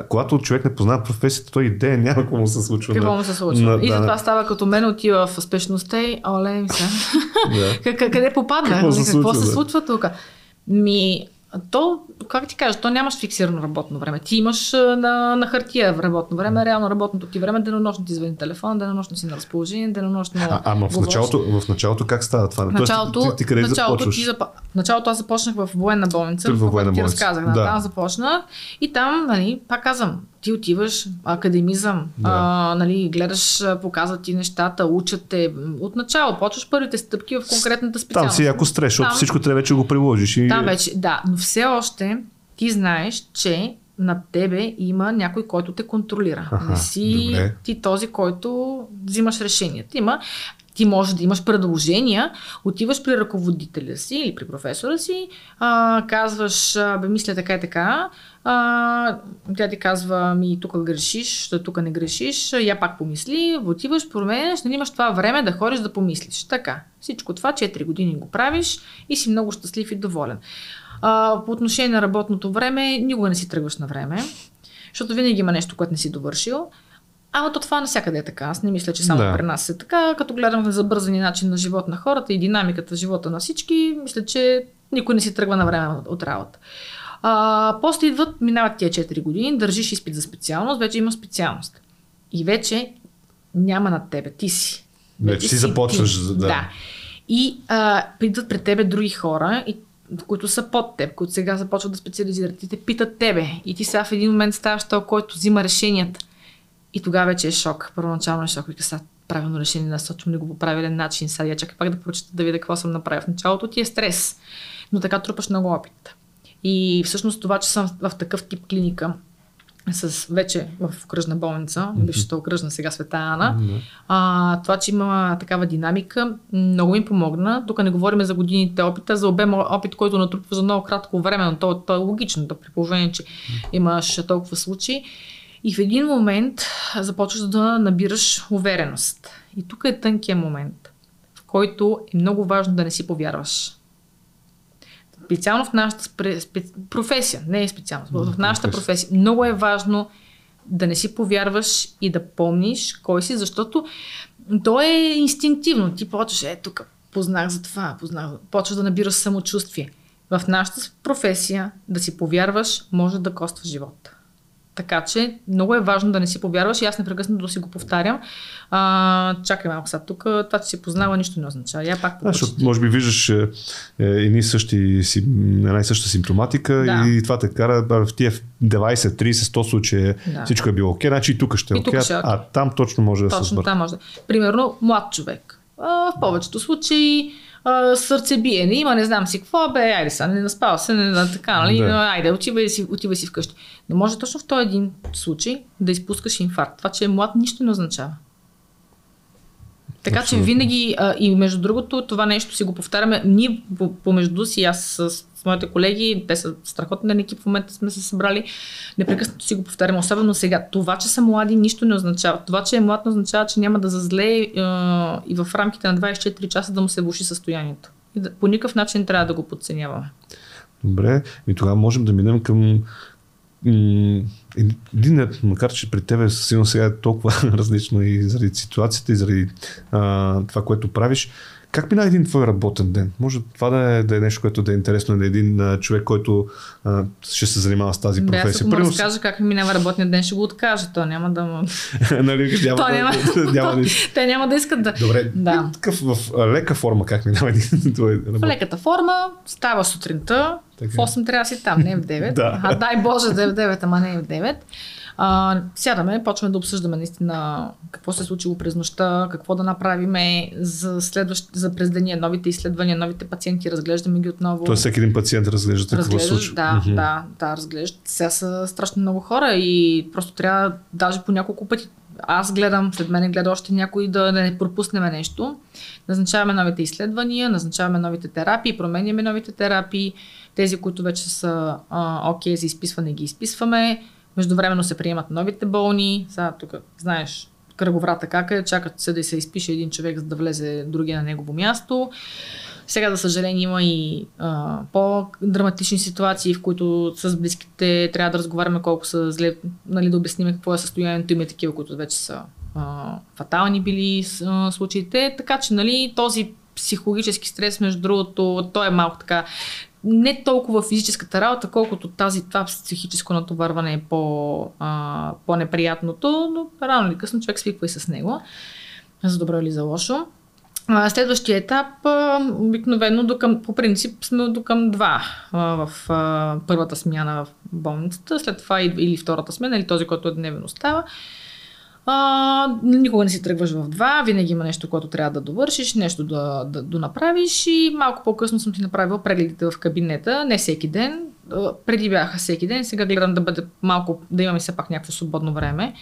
когато човек не познава професията, той идея няма какво му се случва. Какво му се случва. На, и затова да, става като мен отива в спешността и оле, сега. *laughs* Къде попадна? Какво, се, какво случва, се случва тук? Ми, то, как ти кажа, то нямаш фиксирано работно време. Ти имаш на, на хартия работно време, реално работното ти време, денонощно ти звъни телефон, денонощно си на разположение, денонощно. А, ама в началото, в началото как става това? В началото, Тоест, ти, ти, къде началото, започваш? Ти запа... началото аз започнах в военна болница, в военна ти болница. разказах. Да. Там започнах и там, нали, пак казвам, ти отиваш, академизъм, да. а, нали, гледаш, показват ти нещата, учат те. От начало почваш първите стъпки в конкретната специалност. Там си ако стрес, защото всичко трябва вече го приложиш. И... Там вече, да, но все още ти знаеш, че над тебе има някой, който те контролира. Аха, Не си добре. ти този, който взимаш решенията. Има ти можеш да имаш предложения, отиваш при ръководителя си или при професора си, а, казваш, бе, мисля така и така, а, тя ти казва, ми тук грешиш, тук не грешиш, я пак помисли, отиваш, променяш, нали имаш това време да ходиш да помислиш. Така, всичко това 4 години го правиш и си много щастлив и доволен. А, по отношение на работното време, никога не си тръгваш на време, защото винаги има нещо, което не си довършил. Ама то това навсякъде е така. Аз не мисля, че само да. при нас е така. Като гледам на забързани начин на живот на хората и динамиката в живота на всички, мисля, че никой не си тръгва на време от работа. А, после идват, минават тия 4 години, държиш изпит за специалност, вече има специалност. И вече няма над тебе, ти си. Вече, си започваш. Ти. Да. да. И а, придват пред тебе други хора и които са под теб, които сега започват да специализират и те питат тебе. И ти сега в един момент ставаш то, който взима решенията. И тогава вече е шок. Първоначално е шок. Вика, сега правилно решение, насочвам ли го по правилен начин. Сега я чакай пак да прочета да видя какво съм направил. В началото ти е стрес, но така трупаш много опит. И всъщност това, че съм в такъв тип клиника, с вече в окръжна болница, mm-hmm. бившата окръжна сега Света Ана. Mm-hmm. А, това, че има такава динамика, много ми помогна. Тук не говорим за годините опита, за обем опит, който натрупва за много кратко време, но то, то е логично, да при положение, че имаш толкова случаи. И в един момент започваш да набираш увереност. И тук е тънкият момент, в който е много важно да не си повярваш. Специално в нашата спре, спе, професия, не е специално, в нашата професия, много е важно да не си повярваш и да помниш кой си, защото то е инстинктивно. Ти почваш, е, тук познах за това, познах, почваш да набираш самочувствие. В нашата професия да си повярваш може да коства живота. Така че много е важно да не си повярваш и аз непрекъснато да си го повтарям. А, чакай малко сега тук, това, че си познава, нищо не означава. Я пак да, защото може би виждаш е, е, едни същи, една и съща симптоматика да. и това те кара в тия 20, 30, 100 случаи да. всичко е било окей, значи и тук ще е окей, okay, а там точно може точно да се Точно там може. Примерно, млад човек. А, в повечето случаи а, сърцебиене, има не знам си какво, бе, айде са, не наспал се, не, така, нали, да. айде, отивай си, отивай си вкъщи. Но може точно в този един случай да изпускаш инфаркт. Това, че е млад, нищо не означава. Така Абсолютно. че винаги, а, и между другото, това нещо си го повтаряме, ние помежду си, аз с, моите колеги, те са страхотен екип, в момента сме се събрали, непрекъснато си го повтаряме, особено сега. Това, че са млади, нищо не означава. Това, че е млад, не означава, че няма да зазлее а, и в рамките на 24 часа да му се влуши състоянието. И да, по никакъв начин трябва да го подценяваме. Добре, и тогава можем да минем към един, макар че при тебе силно сега е толкова *laughs* различно и заради ситуацията, и заради а, това, което правиш, как мина един твой работен ден? Може това да е, да е нещо, което да е интересно на един а, човек, който а, ще се занимава с тази професия. Да, ако му разкажа как ми минава работния ден, ще го откажа. То няма да му... *laughs* нали, няма, то няма, да, няма *laughs* да... Те няма да искат да... Добре, да. Такъв, в лека форма как минава *laughs* един твой работен В леката форма става сутринта, така. в 8 трябва да си там, не в 9. да. А дай Боже да е в 9, ама не е в 9. А, сядаме, почваме да обсъждаме наистина какво се е случило през нощта, какво да направиме за, следващ, за през деня, новите изследвания, новите пациенти, разглеждаме ги отново. Тоест всеки един пациент разглежда какво се случва. Да, mm-hmm. да, да, разглеждат. Сега са страшно много хора и просто трябва даже по няколко пъти аз гледам, след мен гледа още някой да не пропуснем нещо. Назначаваме новите изследвания, назначаваме новите терапии, променяме новите терапии. Тези, които вече са окей okay, за изписване, ги изписваме. Междувременно се приемат новите болни. Сега тук, знаеш, кръговрата как е, чакат се да се изпише един човек, за да влезе другия на негово място. Сега, за съжаление, има и а, по-драматични ситуации, в които с близките трябва да разговаряме колко са зле, нали, да обясним какво е състоянието. Има такива, които вече са а, фатални били а, случаите. Така че, нали, този психологически стрес, между другото, той е малко така не толкова физическата работа, колкото тази, това психическо натоварване е по, а, по-неприятното, но рано или късно човек свиква и с него, за добро или за лошо. А, следващия етап, обикновено до към, по принцип сме до към два а, в а, първата смяна в болницата, след това или втората смяна, или този, който е дневен остава. А, никога не си тръгваш в два, винаги има нещо, което трябва да довършиш, нещо да, да, да направиш и малко по-късно съм ти направила прегледите в кабинета, не всеки ден, преди бяха всеки ден, сега гледам да бъде малко, да имаме все пак някакво свободно време.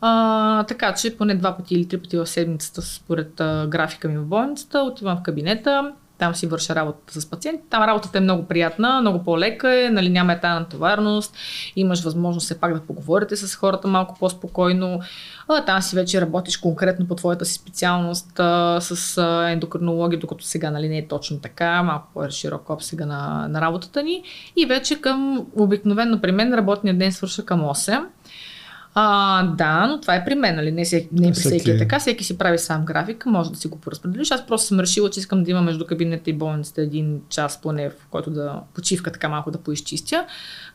А, така че поне два пъти или три пъти в седмицата, според а, графика ми в болницата, отивам в кабинета, там си върша работата с пациенти. Там работата е много приятна, много по-лека е, нали, няма тази натоварност, имаш възможност все пак да поговорите с хората малко по-спокойно. А, там си вече работиш конкретно по твоята си специалност а, с а, ендокринология, докато сега нали, не е точно така, малко по-широк обсега на, на работата ни. И вече към обикновено при мен работният ден свърша към 8. А, да, но това е при мен, нали? Не, всеки, не при всеки е така. Всеки си прави сам график, може да си го поразпределиш. Аз просто съм решила, че искам да има между кабинета и болницата един час поне, в който да почивка така малко да поизчистя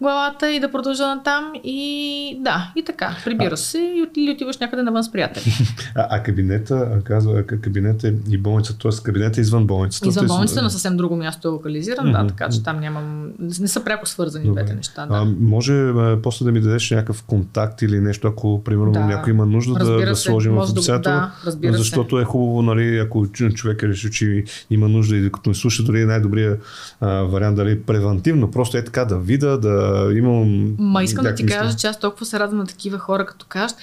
главата и да продължа на там. И да, и така. Прибира се и или отиваш някъде навън с приятели. *laughs* А, а кабинета, казва, кабинета и болницата, т.е. кабинета е извън болницата. Извън болницата, на съвсем друго място е локализиран, mm-hmm. да, така че там нямам. Не са пряко свързани двете неща. Да. А, може а, после да ми дадеш някакъв контакт или нещо, ако примерно да. някой има нужда да, да сложим в описателя. Да, защото се. е хубаво, нали, ако човек е решил, че има нужда и докато ме слуша, дори е най-добрият а, вариант, дали превентивно, просто е така да вида, да имам. Ма искам да ти кажа, че аз толкова се радвам на такива хора, като кажат,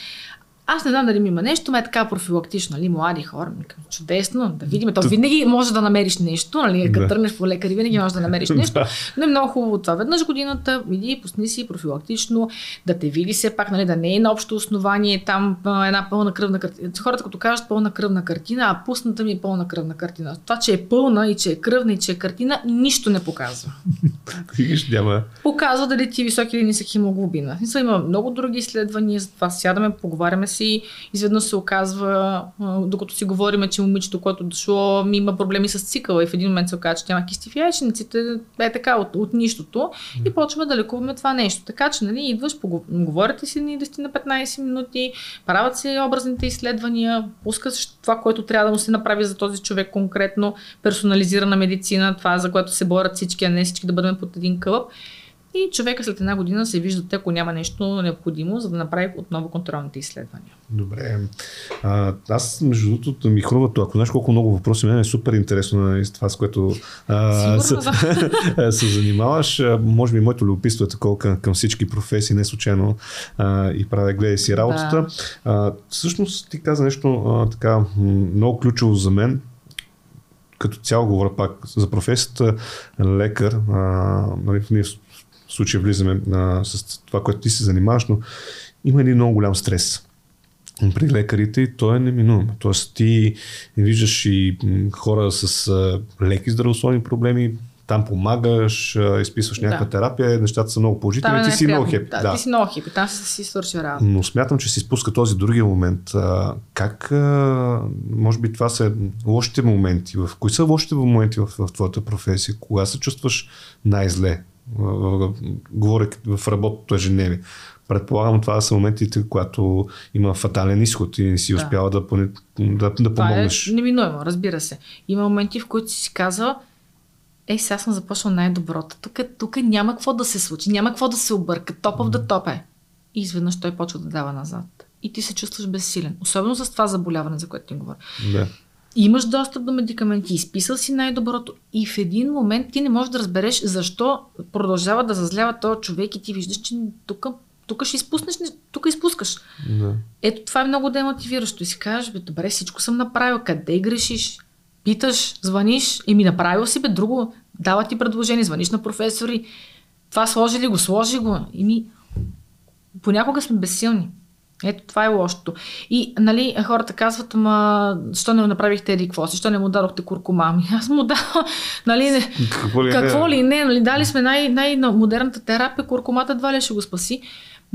аз не знам дали ми има нещо, ме е така профилактично, нали, млади хора. Чудесно, да видим. То винаги може да намериш нещо, нали, като да. тръгнеш по лекари, винаги може да намериш *laughs* нещо. Но е много хубаво това. Веднъж годината, иди, пусни си профилактично, да те види все пак, нали, да не е на общо основание там една пълна кръвна картина. Хората като кажат пълна кръвна картина, а пусната ми е пълна кръвна картина. Това, че е пълна и че е кръвна и че е картина, нищо не показва. *laughs* няма. Показва дали ти е висок или нисък хемоглобина. Има много други изследвания, за това сядаме, поговаряме си, изведнъж се оказва, докато си говорим, че момичето, което дошло, ми има проблеми с цикъла и в един момент се оказва, че няма кисти в яйчениците, е така от, от нищото и почваме да лекуваме това нещо. Така че, нали, идваш, говорите си ни 10 на 15 минути, правят се образните изследвания, пускаш това, което трябва да му се направи за този човек конкретно, персонализирана медицина, това, за което се борят всички, а не всички да бъдем под един кълъп. И човека след една година се вижда, ако няма нещо необходимо, за да направи отново контролните изследвания. Добре. А, аз, между другото, ми хрумва това. Ако знаеш колко много въпроси, мен е супер интересно на нали, това, с което а, се, *laughs* се занимаваш. Може би моето любопитство е такова към, към всички професии, не случайно а, и правя гледай си работата. Да. А, всъщност ти каза нещо а, така много ключово за мен като цяло говоря пак за професията лекар, а, нали, ние в случая влизаме а, с това, което ти се занимаваш, но има един много голям стрес при лекарите и то е неминуемо. Тоест ти виждаш и хора с а, леки здравословни проблеми, там помагаш, изписваш някаква да. терапия, нещата са много положителни, ти е си много хепи. Да, да, ти си много хепи, там си свърши работа. Но смятам, че си спуска този другия момент. Как, може би това са лошите моменти, в кои са лошите моменти в, в твоята професия, кога се чувстваш най-зле, говоря в работното ежедневие. Предполагам, това са моментите, когато има фатален изход и не си да. успява да, да, да, да помогнеш. Това е неминуемо, разбира се. Има моменти, в които си казва, е, сега съм започнал най-доброто. Тук, тук няма какво да се случи, няма какво да се обърка. Топъв да топе. И изведнъж той почва да дава назад. И ти се чувстваш безсилен. Особено с това заболяване, за което ти говоря. Да. Имаш достъп до медикаменти, изписал си най-доброто и в един момент ти не можеш да разбереш защо продължава да зазлява този човек и ти виждаш, че тук тук ще изпуснеш, тук изпускаш. Да. Ето това е много демотивиращо. И си кажеш, бе, добре, всичко съм направил, къде грешиш? питаш, звъниш и ми направил си бе друго, дава ти предложение, звъниш на професори, това сложи ли го, сложи го. И ми, понякога сме безсилни. Ето, това е лошото. И, нали, хората казват, ама, защо не направихте еди какво си, защо не му дадохте куркума? *laughs* Аз му дадох, нали, не, какво ли, какво не? ли не, нали, дали сме най- най-модерната терапия, куркумата едва ли ще го спаси.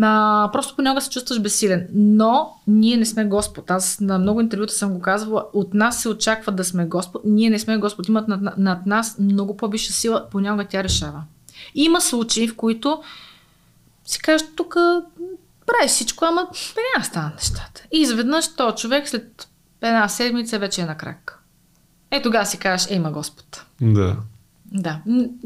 А, просто понякога се чувстваш безсилен. Но ние не сме Господ. Аз на много интервюта съм го казвала. От нас се очаква да сме Господ. Ние не сме Господ. Имат над, над нас много по-висша сила. Понякога тя решава. Има случаи, в които си кажеш, тук прави всичко, ама няма станат нещата. И изведнъж то човек след една седмица вече е на крак. Е, тогава си кажеш, е, има Господ. Да. Да.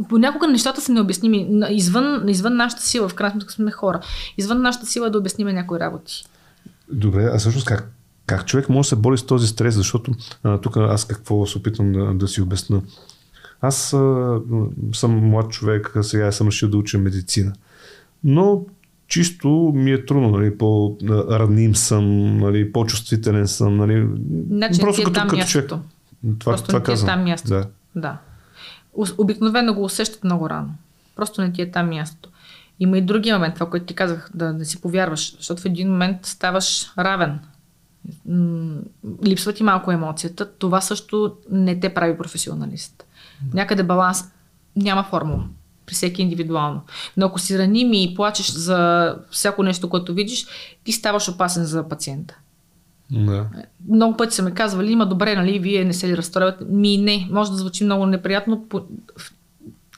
Понякога нещата са необясними. Извън, извън нашата сила, в крайна сметка сме хора. Извън нашата сила е да обясниме някои работи. Добре, а всъщност как, как човек може да се бори с този стрес? Защото а, тук аз какво се опитвам да, да си обясна. Аз а, съм млад човек, сега съм решил да уча медицина. Но чисто ми е трудно, нали, по-равним съм, нали, по-чувствителен съм. Нали, значи просто е като, като. Човек. Това, Просто това не ти е там мястото. Да. да обикновено го усещат много рано. Просто не ти е там мястото. Има и други момент, това, което ти казах, да не си повярваш, защото в един момент ставаш равен. Липсва ти малко емоцията. Това също не те прави професионалист. Някъде баланс няма формула. При всеки индивидуално. Но ако си раним и плачеш за всяко нещо, което видиш, ти ставаш опасен за пациента. Да. Много пъти са ме казвали, има добре, нали, вие не се ли разстроявате? Ми не, може да звучи много неприятно.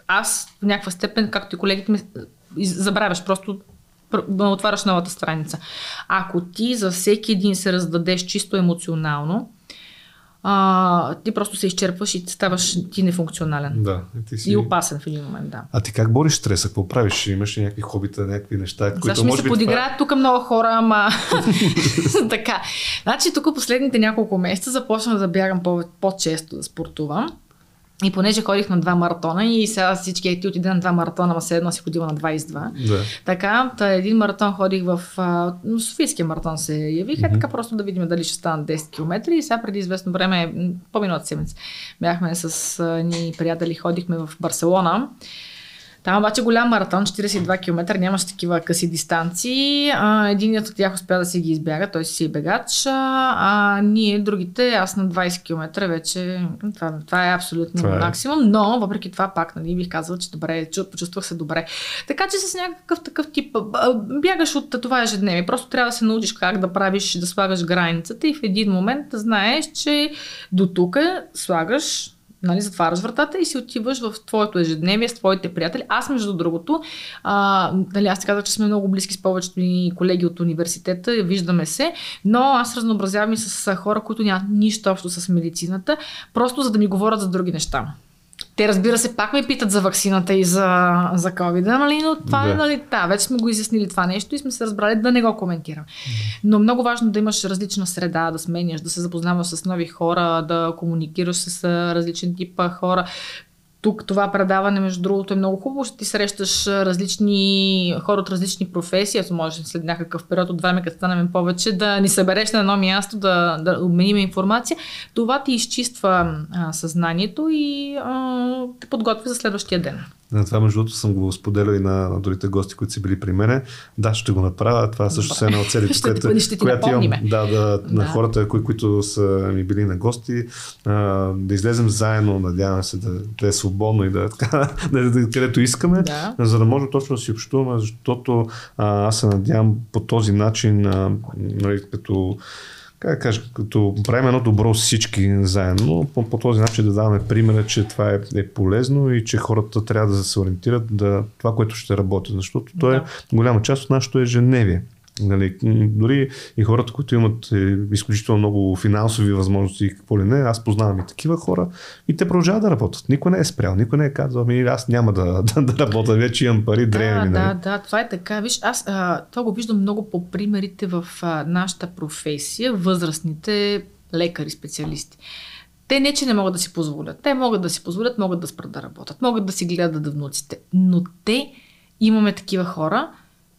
Аз в някаква степен, както и колегите ми, забравяш просто отваряш новата страница. Ако ти за всеки един се раздадеш чисто емоционално, а, ти просто се изчерпваш и ставаш ти нефункционален. Да. И, ти си... и опасен в един момент, да. А ти как бориш стреса? Какво правиш? Имаш ли някакви хобита, някакви неща, които Защо може ми се подиграят това... тук много хора, ама *laughs* *laughs* така. Значи тук последните няколко месеца започнах да бягам по- по-често да спортувам. И понеже ходих на два маратона и сега всички ети отиде на два маратона, ама все едно си ходила на 22. Да. Така, та един маратон ходих в а, Софийския маратон се явих, mm-hmm. така просто да видим дали ще станат 10 км и сега преди известно време, по-миналата седмица, бяхме с а, ни приятели, ходихме в Барселона. Там обаче голям маратон, 42 км, нямаше такива къси дистанции. А, единият от тях успя да си ги избяга, той си е бегач, а, ние другите, аз на 20 км вече, това, това е абсолютно това е. максимум, но въпреки това пак нали, бих казала, че добре, почувствах се добре. Така че с някакъв такъв тип бягаш от това ежедневие. Просто трябва да се научиш как да правиш, да слагаш границата и в един момент знаеш, че до тук слагаш нали, затваряш вратата и си отиваш в твоето ежедневие с твоите приятели. Аз, между другото, а, нали, аз ти казах, че сме много близки с повечето ни колеги от университета, виждаме се, но аз разнообразявам и с хора, които нямат нищо общо с медицината, просто за да ми говорят за други неща. Те разбира се пак ме питат за вакцината и за, за COVID, нали, но това е, да. е, нали, да, вече сме го изяснили това нещо и сме се разбрали да не го коментирам. Но много важно да имаш различна среда, да сменяш, да се запознаваш с нови хора, да комуникираш с различен тип хора тук това предаване, между другото, е много хубаво. Ще ти срещаш различни хора от различни професии. Аз може след някакъв период от време, като станем повече, да ни събереш на едно място, да, да обменим информация. Това ти изчиства а, съзнанието и а, те подготвя за следващия ден. На това, между другото, съм го споделял и на, на другите гости, които са били при мене. Да, ще го направя. Това също е една от целите, *laughs* която, която имам да, да, да. на хората, кои, които са ми били на гости, а, да излезем заедно, надявам се да, да е свободно и да, така, *laughs* да, да където искаме, да. за да може точно да си общуваме, защото а, аз се надявам по този начин, а, нали, като как да кажа, като правим едно добро всички заедно, по, по този начин да даваме примера, че това е, е полезно и че хората трябва да се ориентират да това, което ще работи, защото то е голяма част от нашето ежедневие. Нали, дори и хората, които имат е, изключително много финансови възможности и какво ли не, аз познавам и такива хора и те продължават да работят. Никой не е спрял, никой не е казал, ами аз няма да, *laughs* да, да работя, вече имам пари, древни. Да, нали? да, да, това е така. Виж, аз а, това го виждам много по примерите в а, нашата професия, възрастните лекари, специалисти. Те не, че не могат да си позволят. Те могат да си позволят, могат да спрат да работят, могат да си гледат да внуците. Но те, имаме такива хора,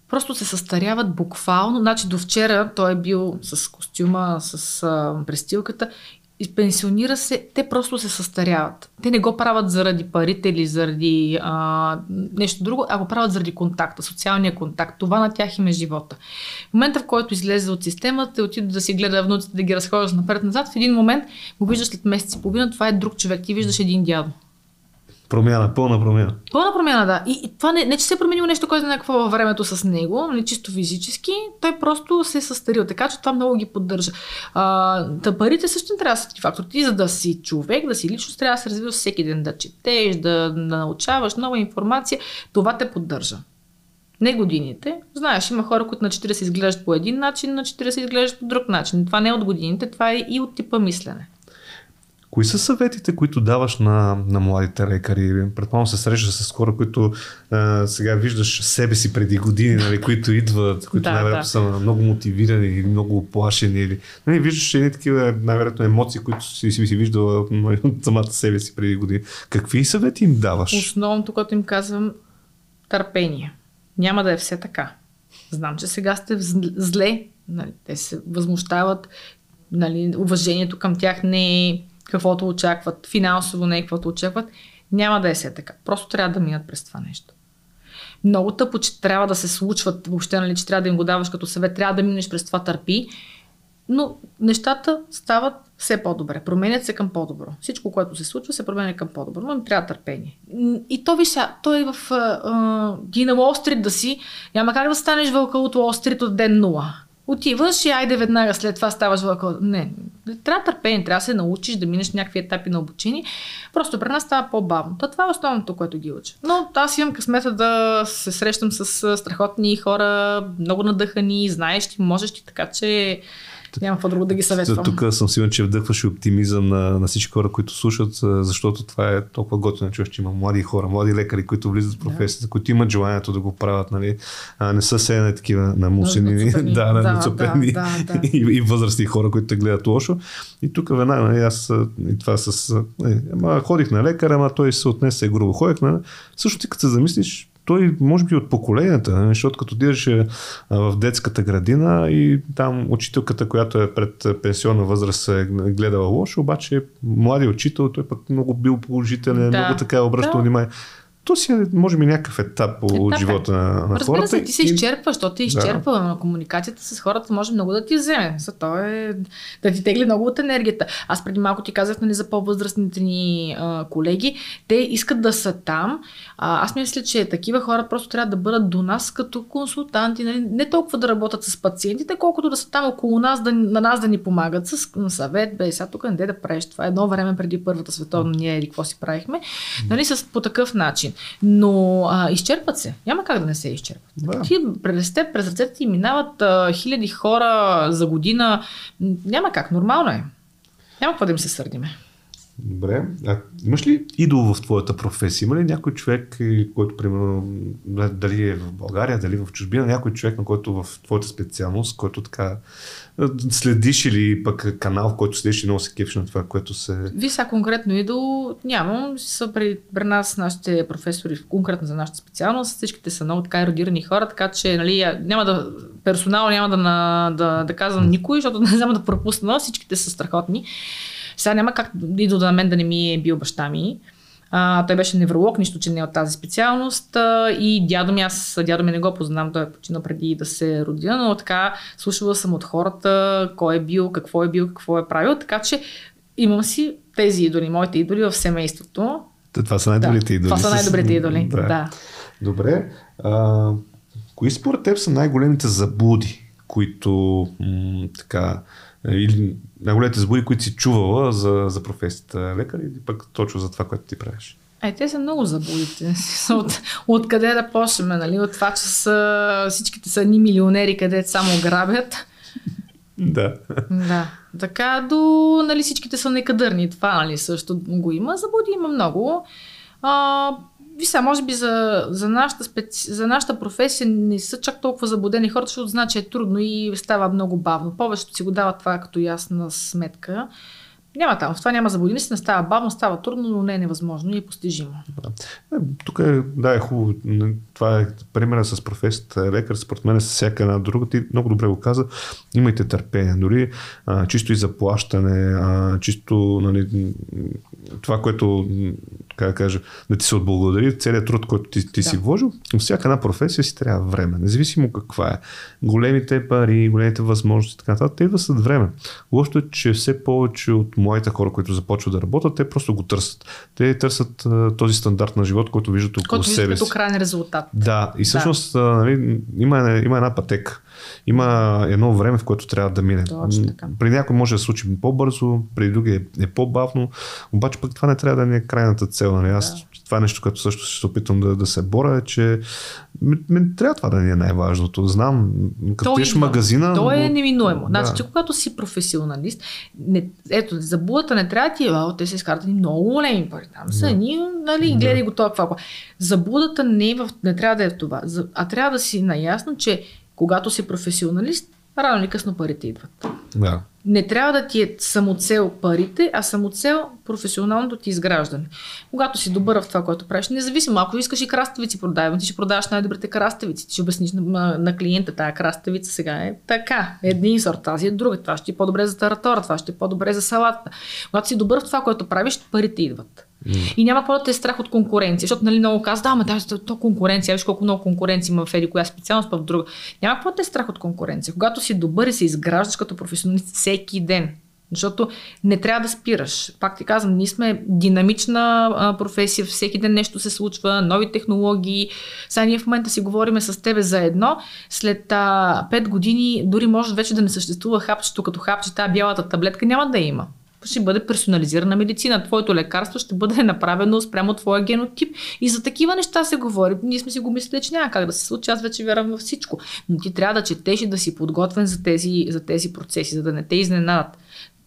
просто се състаряват буквално. Значи до вчера той е бил с костюма, с а, престилката и пенсионира се, те просто се състаряват. Те не го правят заради парите или заради а, нещо друго, а го правят заради контакта, социалния контакт. Това на тях им е живота. В момента, в който излезе от системата, отиде да си гледа внуците, да ги разхожда напред-назад, в един момент го виждаш след месец и половина, това е друг човек. Ти виждаш един дядо. Промяна, пълна промяна. Пълна промяна, да. И, и това не, не че се е променило нещо, което е някакво във времето с него, не чисто физически, той просто се е състарил. Така че това много ги поддържа. А, да парите също не трябва да са ти фактор. Ти за да си човек, да си личност, трябва да се развиваш всеки ден, да четеш, да, да научаваш нова информация. Това те поддържа. Не годините. Знаеш, има хора, които на 40 изглеждат по един начин, на 40 изглеждат по друг начин. Това не е от годините, това е и от типа мислене. Кои са съветите, които даваш на, на младите лекари? Предполагам се срещаш с хора, които а, сега виждаш себе си преди години, нали, които идват, които да, най-вероятно да. са много мотивирани или много оплашени. Или, нали, виждаш едни такива най-вероятно емоции, които си, си, си виждала нали, от самата себе си преди години. Какви съвети им даваш? Основното, което им казвам, търпение. Няма да е все така. Знам, че сега сте зле. Нали, те се възмущават. Нали, уважението към тях не е каквото очакват, финансово не каквото очакват, няма да е се така. Просто трябва да минат през това нещо. Много тъпо, че трябва да се случват, въобще, нали, че трябва да им го даваш като съвет, трябва да минеш през това търпи, но нещата стават все по-добре. Променят се към по-добро. Всичко, което се случва, се променя към по-добро, но им трябва търпение. И то виж, той е в Динамо Острит да си, няма как да станеш вълка от Острит от ден 0. Отиваш и айде веднага след това ставаш вълка. Не, трябва търпение, трябва да се научиш да минеш някакви етапи на обучение. Просто при нас става по-бавно. То това е основното, което ги уча. Но аз имам късмета да се срещам с страхотни хора, много надъхани, знаещи, можещи, така че няма какво друго да ги съветвам. Тук съм сигурен, че вдъхваш оптимизъм на, на всички хора, които слушат, защото това е толкова готино, че има млади хора, млади лекари, които влизат в професията, да. които имат желанието да го правят, нали? а, не са седнали такива намусени, да, *laughs* да, да, да, да, *laughs* и, и възрастни хора, които те гледат лошо. И тук веднага, нали, аз и това с... Е, ама, ходих на лекаря, ама той се отнесе грубо. Ходих на... Също ти като се замислиш, той може би от поколенията, нали, защото като отидеш в детската градина и там учителката, която е пред пенсионна възраст е гледала лошо, обаче млади учител, той пък много бил положителен, да. много така е обръщал да. внимание то си е, може би, някакъв етап от етап, живота на, на Разбира хората. се, ти се изчерпваш, защото ти изчерпва, да. но комуникацията с хората може много да ти вземе. За то е да ти тегли много от енергията. Аз преди малко ти казах нали, за по-възрастните ни а, колеги. Те искат да са там. А, аз мисля, че такива хора просто трябва да бъдат до нас като консултанти. Нали? Не толкова да работят с пациентите, колкото да са там около нас, да, на нас да ни помагат с съвет. Бе, сега тук не да правиш това. Едно време преди Първата световна ние или какво си правихме. Нали, с, по такъв начин. Но а, изчерпват се. Няма как да не се изчерпват. Да. Ти, през те, през ръцете ти минават а, хиляди хора за година. Няма как. Нормално е. Няма какво да им се сърдиме. Добре. А имаш ли идол в твоята професия? Има ли някой човек, който, примерно, дали е в България, дали в чужбина, някой човек, на който в твоята специалност, който така следиш или пък канал, в който следиш и много се кефиш на това, което се... Ви сега конкретно идол нямам. Са при, при нас нашите професори, конкретно за нашата специалност, всичките са много така еродирани хора, така че нали, няма да, персонал няма да, да, да казвам никой, защото *laughs* не знам да пропусна, всичките са страхотни. Сега няма как идол да на мен да не ми е бил баща ми. А, той беше невролог, нищо, че не е от тази специалност. А, и дядо ми, аз дядо ми не го познавам, той е починал преди да се родя, но така слушала съм от хората кой е бил, какво е бил, какво е правил. Така че имам си тези идоли, моите идоли в семейството. Това са най-добрите да, идоли. Това са най-добрите идоли, да. да. Добре. А, кои според теб са най-големите заблуди, които м- така или най-големите заблуди, които си чувала за, за професията лекар или пък точно за това, което ти правиш? Е, те са много заблудите. *laughs* От, от къде да почнем, нали? От това, че са, всичките са ни милионери, къде само грабят. *laughs* Да. Да. Така до, нали, всичките са некадърни. Това, нали, също го има. Заблуди има много. А, Виса, може би за, за, нашата специ... за нашата професия не са чак толкова заблудени хората, защото знаят, че е трудно и става много бавно. Повечето си го дават това като ясна сметка. Няма там, в това няма заблудини, не става бавно, става трудно, но не е невъзможно и е постижимо. Да. Е, тук е, да, е хубаво. Това е примера с професията лекар, според мен е с всяка една друга. Ти много добре го каза. Имайте търпение. Дори а, чисто и заплащане, а, чисто нали, това, което как да кажа, да ти се отблагодари целият труд, който ти, ти да. си вложил. Всяка една професия си трябва време, независимо каква е. Големите пари, големите възможности, така нататък, те идват след време. Лошото е, че все повече от моите хора, които започват да работят, те просто го търсят. Те търсят uh, този стандарт на живот, който виждат около който себе си. Който крайен резултат. Да, и всъщност да. нали, има, има една пътека. Има едно време, в което трябва да мине. При някой може да случи по-бързо, при други е, е по-бавно, обаче пък това не трябва да ни е крайната цел. Нали? Аз да. това е нещо, което също ще се опитам да, да се боря, е, че ми, ми, трябва това да ни е най-важното. Знам, като тиш магазина... То е неминуемо. Да. Значи, че когато си професионалист, не, ето, за булата не трябва ти, а, те се изкарат много големи пари. Там са да. ни, нали, да. гледай го това. За будата не, е в, не трябва да е в това, а трябва да си наясно, че когато си професионалист, рано или късно парите идват. Да. Не трябва да ти е самоцел парите, а самоцел професионалното ти изграждане. Когато си добър в това, което правиш, независимо, ако искаш и краставици продавам, ти ще продаваш най-добрите краставици, ти ще обясниш на, на клиента, тая краставица сега е така, един сорт, тази е друга, това ще е по-добре за таратора, това ще е по-добре за салата. Когато си добър в това, което правиш, парите идват. И няма какво да те е страх от конкуренция, защото нали, много казват, да, ама да, то конкуренция, виж колко много конкуренция има в еди коя специалност, па в друга. Няма какво да те е страх от конкуренция. Когато си добър и се изграждаш като професионалист всеки ден, защото не трябва да спираш. Пак ти казвам, ние сме динамична а, професия, всеки ден нещо се случва, нови технологии. Сега ние в момента си говориме с тебе за едно, след а, 5 години дори може вече да не съществува хапчето като хапче, тази бялата таблетка няма да има ще бъде персонализирана медицина. Твоето лекарство ще бъде *laughs* направено спрямо твоя генотип. И за такива неща се говори. Ние сме си го мислили, че няма как да се случи. Аз вече вярвам във всичко. Но ти трябва да четеш и да си подготвен за тези, за тези процеси, за да не те изненадат.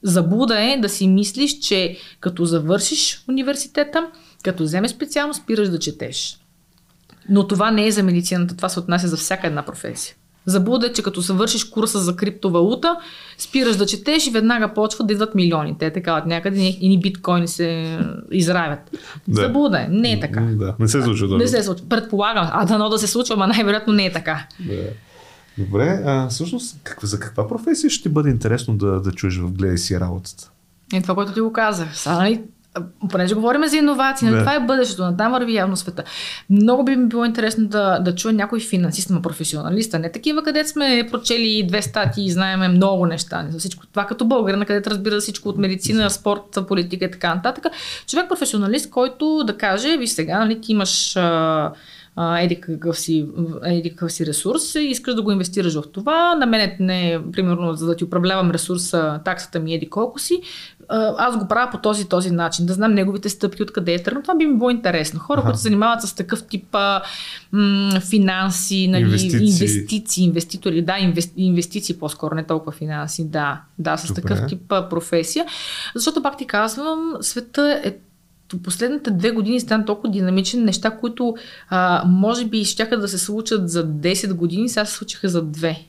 Забуда е да си мислиш, че като завършиш университета, като вземеш специално, спираш да четеш. Но това не е за медицината, това се отнася за всяка една професия. Заблуда е, че като завършиш курса за криптовалута, спираш да четеш и веднага почват да идват милиони. Те така от някъде и ни биткоини се изравят. Да. Заблуда е. Не е така. Да. Не се случва. Не се случва. Предполагам. А дано да се случва, но най-вероятно не е така. Да. Добре, а всъщност как, за каква професия ще бъде интересно да, да чуеш в гледай си работата? Е това, което ти го казах. Сега, нали, понеже говорим за иновации, нали, това е бъдещето, на там върви явно света. Много би ми било интересно да, да чуя някой финансист, на професионалиста, не такива, където сме прочели две статии и знаеме много неща. Не за всичко това като българин, където разбира всичко от медицина, спорт, политика и така нататък. Човек професионалист, който да каже, ви сега, нали, ти имаш а, еди какъв, си, еди какъв си ресурс и искаш да го инвестираш в това. На мен не, примерно, за да ти управлявам ресурса, таксата ми еди колко си, аз го правя по този този начин, да знам неговите стъпки, откъде е тръгнал. Това би ми било интересно. Хора, които се занимават с такъв тип м- финанси, нали, инвестиции. инвестиции, инвеститори, да, инвести, инвестиции по-скоро, не толкова финанси, да, да, с Добре. такъв тип професия. Защото пак ти казвам, света е последните две години стана толкова динамичен, неща, които а, може би ще да се случат за 10 години, сега се случиха за две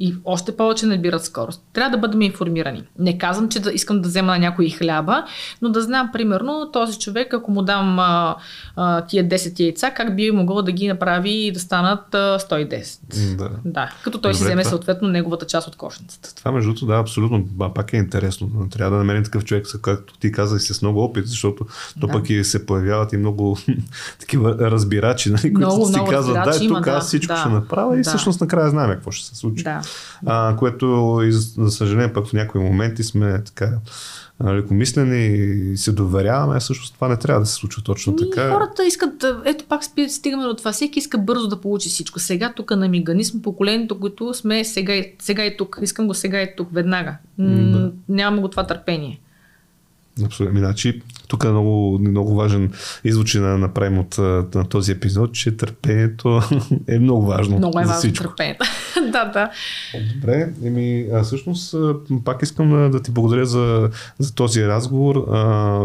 и още повече набират скорост. Трябва да бъдем информирани. Не казвам, че да искам да взема на някой хляба, но да знам, примерно, този човек, ако му дам а, а, тия 10 яйца, как би могъл да ги направи и да станат а, 110. Да. да. Като той Добре, си вземе това... съответно неговата част от кошницата. Това, между другото, да, абсолютно. Пак е интересно. Трябва да намерим такъв човек, както ти каза, и с много опит, защото да. то пък и се появяват и много *laughs* такива разбирачи, нали, които много, си казват, да, тук да, аз всичко да, ще направя да. и всъщност накрая знаем какво ще се случи. Да а, което, за съжаление, пък в някои моменти сме така лекомислени и се доверяваме, всъщност това не трябва да се случва точно и така. Хората искат, ето пак стигаме до това, всеки иска бързо да получи всичко. Сега тук на мига, ние сме поколението, които сме сега, сега и тук, искам го сега и тук, веднага. Да. Нямаме го това търпение. Абсолютно. Значи, тук е много, много важен извод, че направим от на този епизод, че търпението *laughs* е много важно. Много е за важно търпението. *laughs* да, да. Добре, еми, а всъщност пак искам да, да ти благодаря за, за този разговор. А,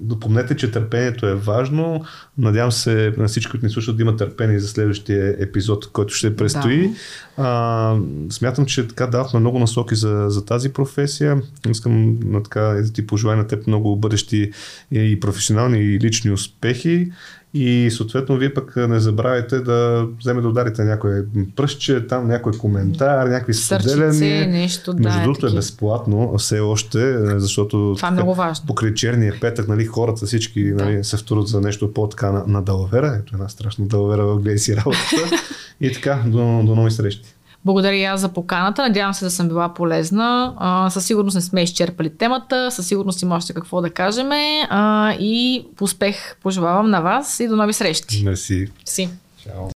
допомнете, че търпението е важно. Надявам се на всички, които ни слушат, да имат търпение за следващия епизод, който ще предстои. Да. А, смятам, че така давахме много насоки за, за тази професия. Искам на така да ти пожелая на теб много бъдещи и професионални и лични успехи. И съответно вие пък не забравяйте да вземе да ударите някой пръстче, там някой коментар, някакви споделяния. нещо, да. Между другото е, е безплатно все още, защото Това е много важно. покрай черния петък, нали, хората всички да. нали, се вторят за нещо по-така на, на далавера. Ето една страшна далавера в гледай си работата. *laughs* и така, до, до нови срещи. Благодаря и аз за поканата. Надявам се да съм била полезна. А, със сигурност не сме изчерпали темата. Със сигурност има още какво да кажем. А, и успех пожелавам на вас и до нови срещи. Мерси. Си. Чао.